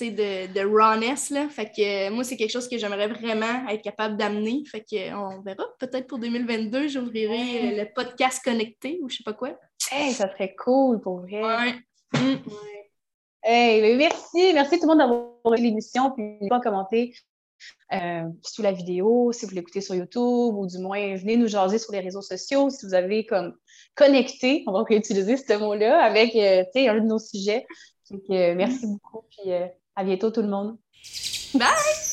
de, de rawness. Là. Fait que moi, c'est quelque chose que j'aimerais vraiment être capable d'amener. Fait que on verra. Peut-être pour 2022, j'ouvrirai euh, le podcast connecté ou je sais pas quoi. Hey, ça serait cool pour vrai. Ouais. Mm. Hey, ben, merci. Merci tout le monde d'avoir vu l'émission. Puis, pas commenter euh, sous la vidéo, si vous l'écoutez sur YouTube, ou du moins, venez nous jaser sur les réseaux sociaux si vous avez comme connecté, on va réutiliser ce mot-là, avec euh, un de nos sujets. Donc, euh, merci beaucoup, puis à bientôt tout le monde. Bye!